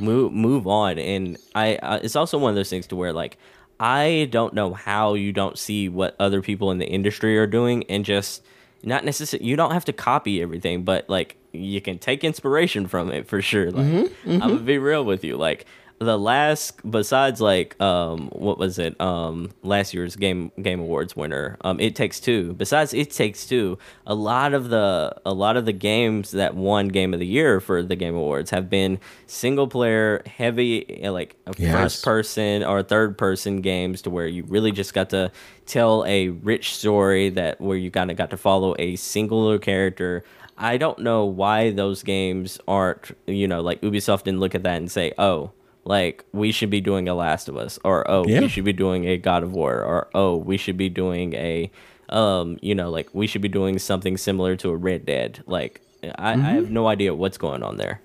move move on. And I, uh, it's also one of those things to where like I don't know how you don't see what other people in the industry are doing and just not necessarily you don't have to copy everything, but like you can take inspiration from it for sure. Like Mhm, I'm gonna be real with you. Like the last besides like um what was it? Um last year's game game awards winner um it takes two. Besides it takes two a lot of the a lot of the games that won game of the year for the game awards have been single player heavy uh, like a Yes. first person or third person games to where you really just got to tell a rich story that where you kind of got to follow a singular character. I don't know why those games aren't, you know, like Ubisoft didn't look at that and say, oh, like we should be doing a Last of Us, or oh, Yeah. we should be doing a God of War, or oh, we should be doing a, um, you know, like we should be doing something similar to a Red Dead. Like I, I Mhm. have no idea what's going on there.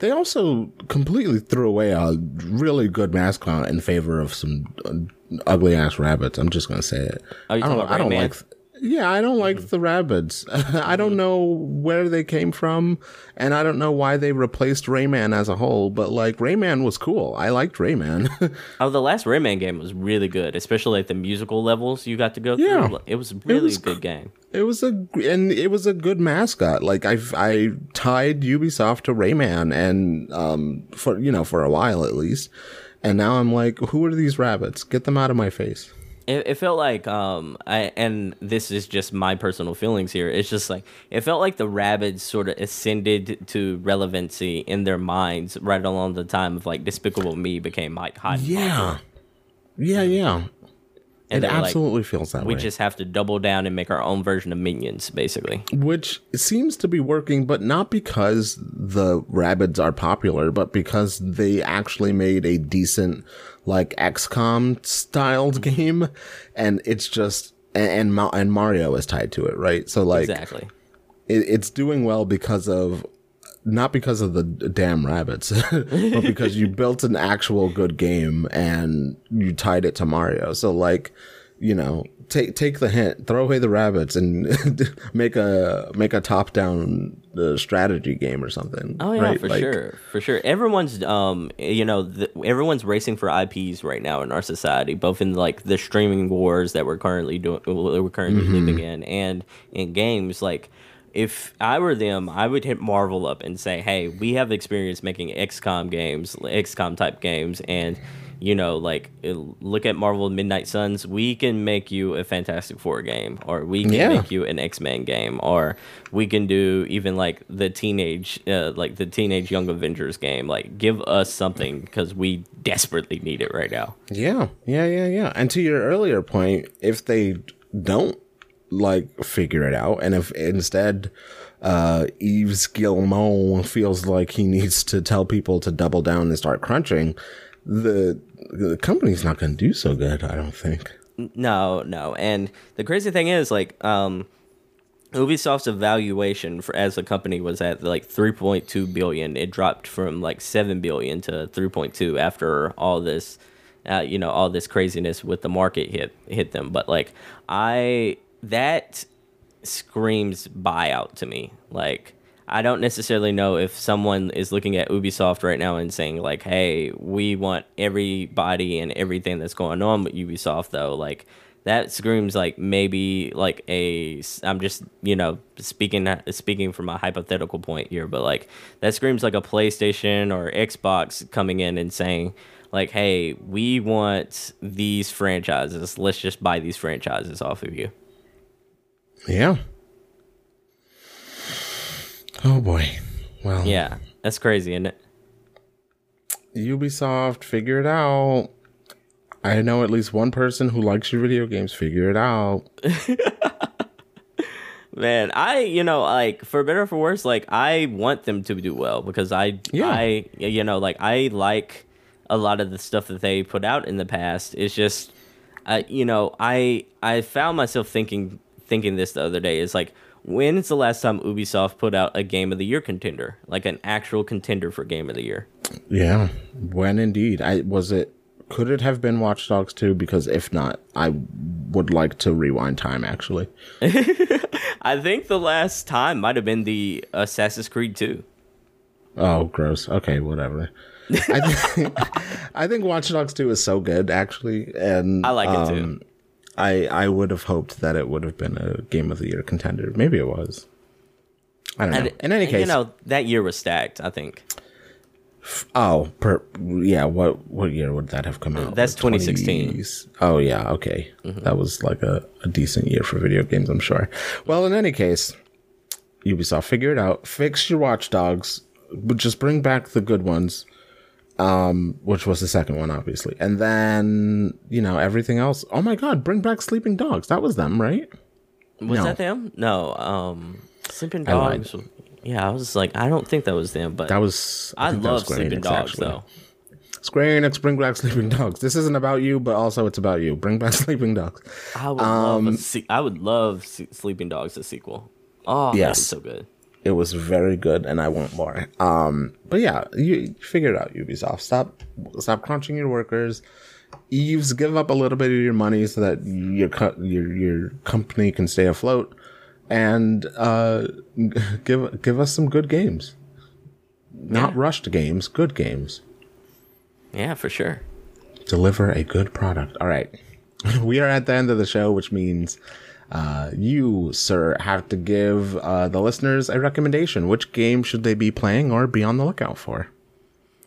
They also completely threw away a really good mascot in favor of some ugly ass rabbits. I'm just gonna say it. Oh, you I don't, about I don't Rayman? like. Yeah, I don't like the rabbits. [laughs] I don't know where they came from, and I don't know why they replaced Rayman as a whole. But like Rayman was cool. I liked Rayman. [laughs] Oh, the last Rayman game was really good, especially like the musical levels you got to go Yeah. through. It was a really was a good game. It was a and it was a good mascot. Like I I tied Ubisoft to Rayman and um for you know for a while at least. And now I'm like, who are these rabbits? Get them out of my face. It, it felt like um I and this is just my personal feelings here. It's just like it felt like the rabbits sort of ascended to relevancy in their minds right along the time of like Despicable Me became like hot. Yeah. popular. Yeah, yeah. And it were like, absolutely feels that we way. We just have to double down and make our own version of Minions, basically. Which seems to be working, but not because the rabbits are popular, but because they actually made a decent, like XCOM styled [laughs] game, and it's just and and, and Mario is tied to it, right? So like exactly, it, it's doing well because of not because of the damn rabbits, [laughs] but because you built an actual good game and you tied it to Mario. So like, you know, take take the hint, throw away the rabbits, and [laughs] make a make a top down uh, strategy game or something. Oh yeah, right? for Like, sure, for sure. Everyone's um, you know, the, everyone's racing for IPs right now in our society, both in like the streaming wars that we're currently doing, we're currently Mhm. living in, and in games. Like, if I were them, I would hit Marvel up and say, "Hey, we have experience making XCOM games, XCOM type games, and." You know, like look at Marvel Midnight Suns. We can make you a Fantastic Four game, or we can Yeah. make you an X Men game, or we can do even like the teenage, uh, like the teenage Young Avengers game. Like, give us something because we desperately need it right now. Yeah, yeah, yeah, yeah. And to your earlier point, if they don't like figure it out, and if instead uh Yves Guillemot feels like he needs to tell people to double down and start crunching, the the company's not going to do so good. I don't think. No, no. And the crazy thing is, like, um, Ubisoft's evaluation for as a company was at like 3.2 billion. It dropped from like 7 billion to 3.2 after all this, uh, you know, all this craziness with the market hit hit them. But like, I that screams buyout to me. Like, I don't necessarily know if someone is looking at Ubisoft right now and saying like, "Hey, we want everybody and everything that's going on with Ubisoft," though. Like, that screams like maybe like a. I'm just you know speaking speaking from a hypothetical point here, but like that screams like a PlayStation or Xbox coming in and saying. Like, hey, we want these franchises. Let's just buy these franchises off of you. Yeah. Oh boy. Well. Yeah, that's crazy, isn't it? Ubisoft, figure it out. I know at least one person who likes your video games. Figure it out. [laughs] Man, I you know like for better or for worse, like I want them to do well because I Yeah. I you know like I like a lot of the stuff that they put out in the past. It's just uh, you know I I found myself thinking thinking this the other day is like when is the last time Ubisoft put out a game of the year contender like an actual contender for game of the year? Yeah, when indeed. I was it. Could it have been Watch Dogs 2? Because if not, I would like to rewind time. Actually, [laughs] I think the last time might have been the Assassin's Creed 2. oh, gross. Okay, whatever. I, th- [laughs] I think Watch Dogs 2 is so good, actually, and I like it too. Um, I I would have hoped that it would have been a Game of the Year contender. Maybe it was. I don't know. And- In any case, you know that year was stacked. I think oh, per yeah. What what year would that have come uh, out? That's Like 2016. 20s? Oh yeah, okay. Mm-hmm. That was like a, a decent year for video games, I'm sure. Well, in any case, Ubisoft, figure it out. Fix your watchdogs, but just bring back the good ones. Um, which was the second one, obviously, and then you know everything else. Oh my God, bring back Sleeping Dogs. That was them, right? was No. that them? No, um, Sleeping I. Dogs. Yeah, I was like, I don't think that was them, but That was. I, think that was love Sleeping Enix, Dogs actually. though. Square Enix, bring back Sleeping Dogs. This isn't about you, but also it's about you. Bring back [laughs] Sleeping Dogs. I would love. A Um, se- I would love Sleeping Dogs the sequel. Oh, yes, so good. It was very good, and I want more. Um, but yeah, you, figure it out, Ubisoft. Stop, stop crunching your workers. Yves, give up a little bit of your money so that your co- your your company can stay afloat, and uh, [laughs] give give us some good games. Not rushed games, good games. Yeah, for sure. deliver a good product. All right. [laughs] We are at the end of the show, which means uh, you, sir, have to give uh, the listeners a recommendation. Which game should they be playing or be on the lookout for?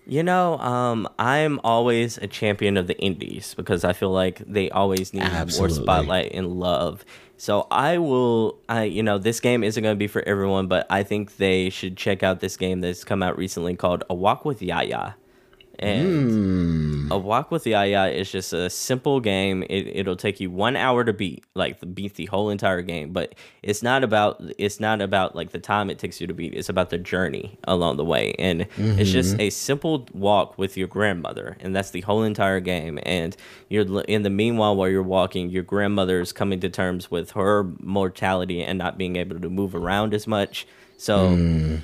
You know, um, I'm always a champion of the indies because I feel like they always need Absolutely. more spotlight and love. So I will, I you know, this game isn't going to be for everyone, but I think they should check out this game that's come out recently called A Walk with Yiayia. And A Walk with the Yiayia is just a simple game. It, it'll take you one hour to beat, like beat the whole entire game. But it's not about it's not about like the time it takes you to beat. It's about the journey along the way, and it's just Mhm. a simple walk with your grandmother, and that's the whole entire game. And you're in the meanwhile while you're walking, your grandmother is coming to terms with her mortality and not being able to move around as much. So.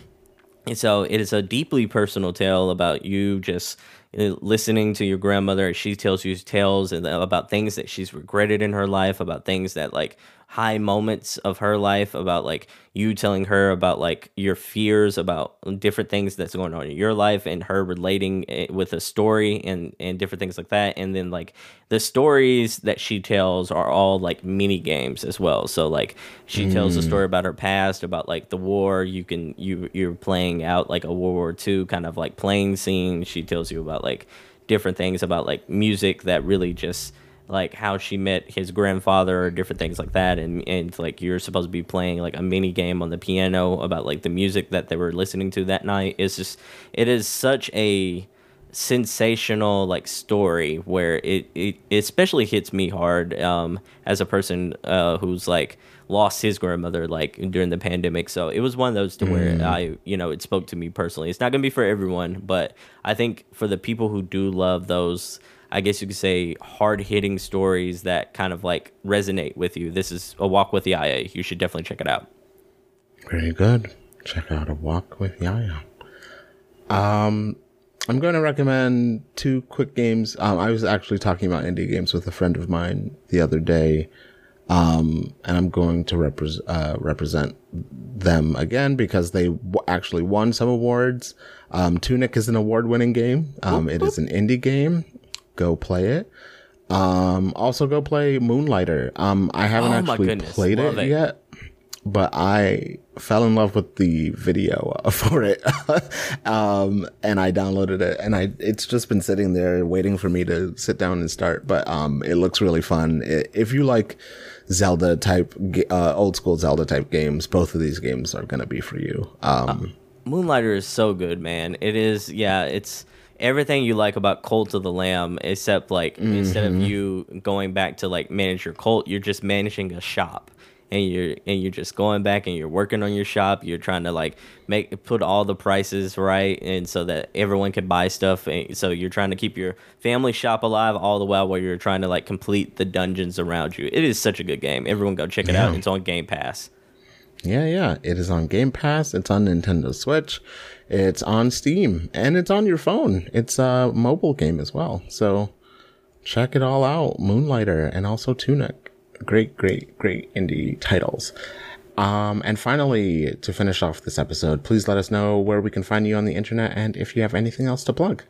And so it is a deeply personal tale about you just uh, listening to your grandmother as she tells you tales and about things that she's regretted in her life, about things that like high moments of her life, about like you telling her about like your fears about different things that's going on in your life and her relating it with a story and and different things like that. And then like the stories that she tells are all like mini games as well. So like she tells a Mm. story about her past, about like the war. You can you you're playing out like a World War II kind of like playing scene. She tells you about like different things about like music that really just like how she met his grandfather or different things like that. And and like you're supposed to be playing like a mini game on the piano about like the music that they were listening to that night. It's just it is such a sensational like story where it, it especially hits me hard um as a person uh who's like lost his grandmother like during the pandemic. So it was one of those to where Mm. i you know it spoke to me personally. It's not gonna be for everyone but i think for the people who do love those i guess you could say hard-hitting stories that kind of like resonate with you this is a walk with the ia you should definitely check it out Very good. Check out a walk with Yiayia. Um, I'm going to recommend two quick games. Um, I was actually talking about indie games with a friend of mine the other day. Um, and I'm going to repres uh, represent them again because they w- actually won some awards. Um, Tunic is an award winning game. Um, it is an indie game. Go play it. Um, also go play Moonlighter. Um, I haven't Oh actually goodness, played it, it. yet, but I fell in love with the video uh, [laughs] for it. [laughs] um, and I downloaded it and I, it's just been sitting there waiting for me to sit down and start, but, um, it looks really fun. I if you like Zelda type, uh, old school Zelda type games, both of these games are going to be for you. Um, Moonlighter is so good, man. It is, yeah, it's everything you like about Cult of the Lamb, except like instead of Mhm. you going back to like manage your cult, you're just managing a shop. And you're and you're just going back and you're working on your shop. You're trying to like make put all the prices right, and so that everyone can buy stuff. And so you're trying to keep your family shop alive all the while while you're trying to like complete the dungeons around you. It is such a good game. Everyone go check it out. It's on Game Pass. Yeah, yeah. It is on Game Pass. It's on Nintendo Switch. It's on Steam, and it's on your phone. It's a mobile game as well. So check it all out. Moonlighter and also Tunic. Great, great, great indie titles. Um, and finally, to finish off this episode, please let us know where we can find you on the internet and if you have anything else to plug.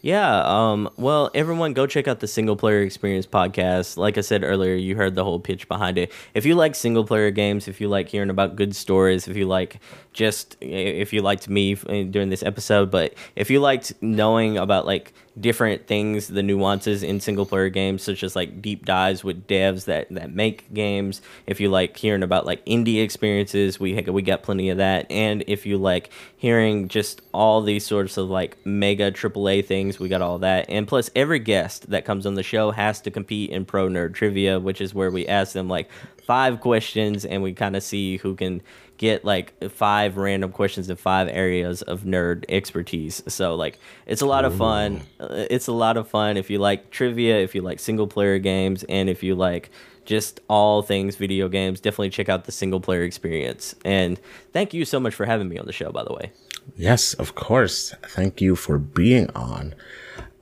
Yeah. Um, well, everyone, go check out the Single Player Experience podcast. Like I said earlier, you heard the whole pitch behind it. If you like single player games, if you like hearing about good stories, if you like just if you liked me eh, during this episode, but if you liked knowing about like different things, the nuances in single player games, such as like deep dives with devs that that make games. If you like hearing about like indie experiences, we we got plenty of that. And if you like hearing just all these sorts of like mega AAA things, we got all that. And plus, every guest that comes on the show has to compete in Pro Nerd Trivia, which is where we ask them like five questions and we kind of see who can get like five random questions in five areas of nerd expertise. So like it's a lot of fun. Uh, It's a lot of fun if you like trivia, if you like single player games, and if you like just all things video games. Definitely check out the single player experience. And thank you so much for having me on the show. By the way. Yes, of course. Thank you for being on.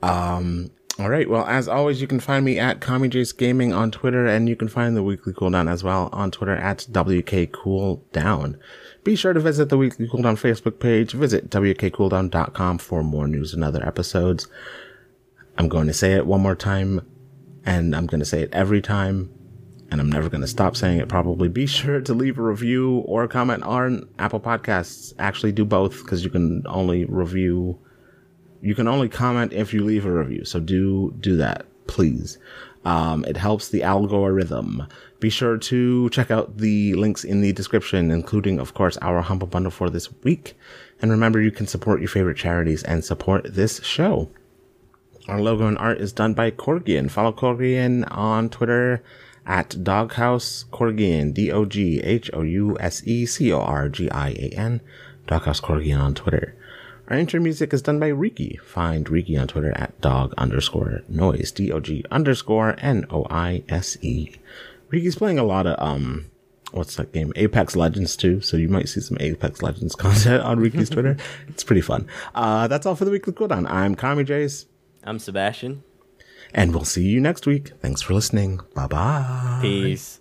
Um, all right. Well, as always, you can find me at KamiJace Gaming on Twitter, and you can find the Weekly Cooldown as well on Twitter at WK Cooldown. Be sure to visit the Weekly Cooldown Facebook page. Visit WKCooldown.com for more news and other episodes. I'm going to say it one more time, and I'm going to say it every time, and I'm never going to stop saying it probably. Be sure to leave a review or a comment on Apple Podcasts. Actually, do both because you can only review you can only comment if you leave a review. So do do that, please. Um, it helps the algorithm. Be sure to check out the links in the description, including, of course, our humble bundle for this week. And remember, you can support your favorite charities and support this show. Our logo and art is done by Corgian. Follow Corgian on Twitter at Doghouse Corgian, D O G H O U S E C O R G I A N. Doghouse Corgian on Twitter. Our intro music is done by Riki. Find Riki on Twitter at dog underscore noise, D-O-G underscore N-O-I-S-E. Riki's playing a lot of, um, what's that game? Apex Legends too. So you might see some Apex Legends [laughs] content on Riki's Twitter. It's pretty fun. Uh, that's all for the weekly cooldown. I'm Kami Jace. I'm Sebastion. And we'll see you next week. Thanks for listening. Bye bye. Peace.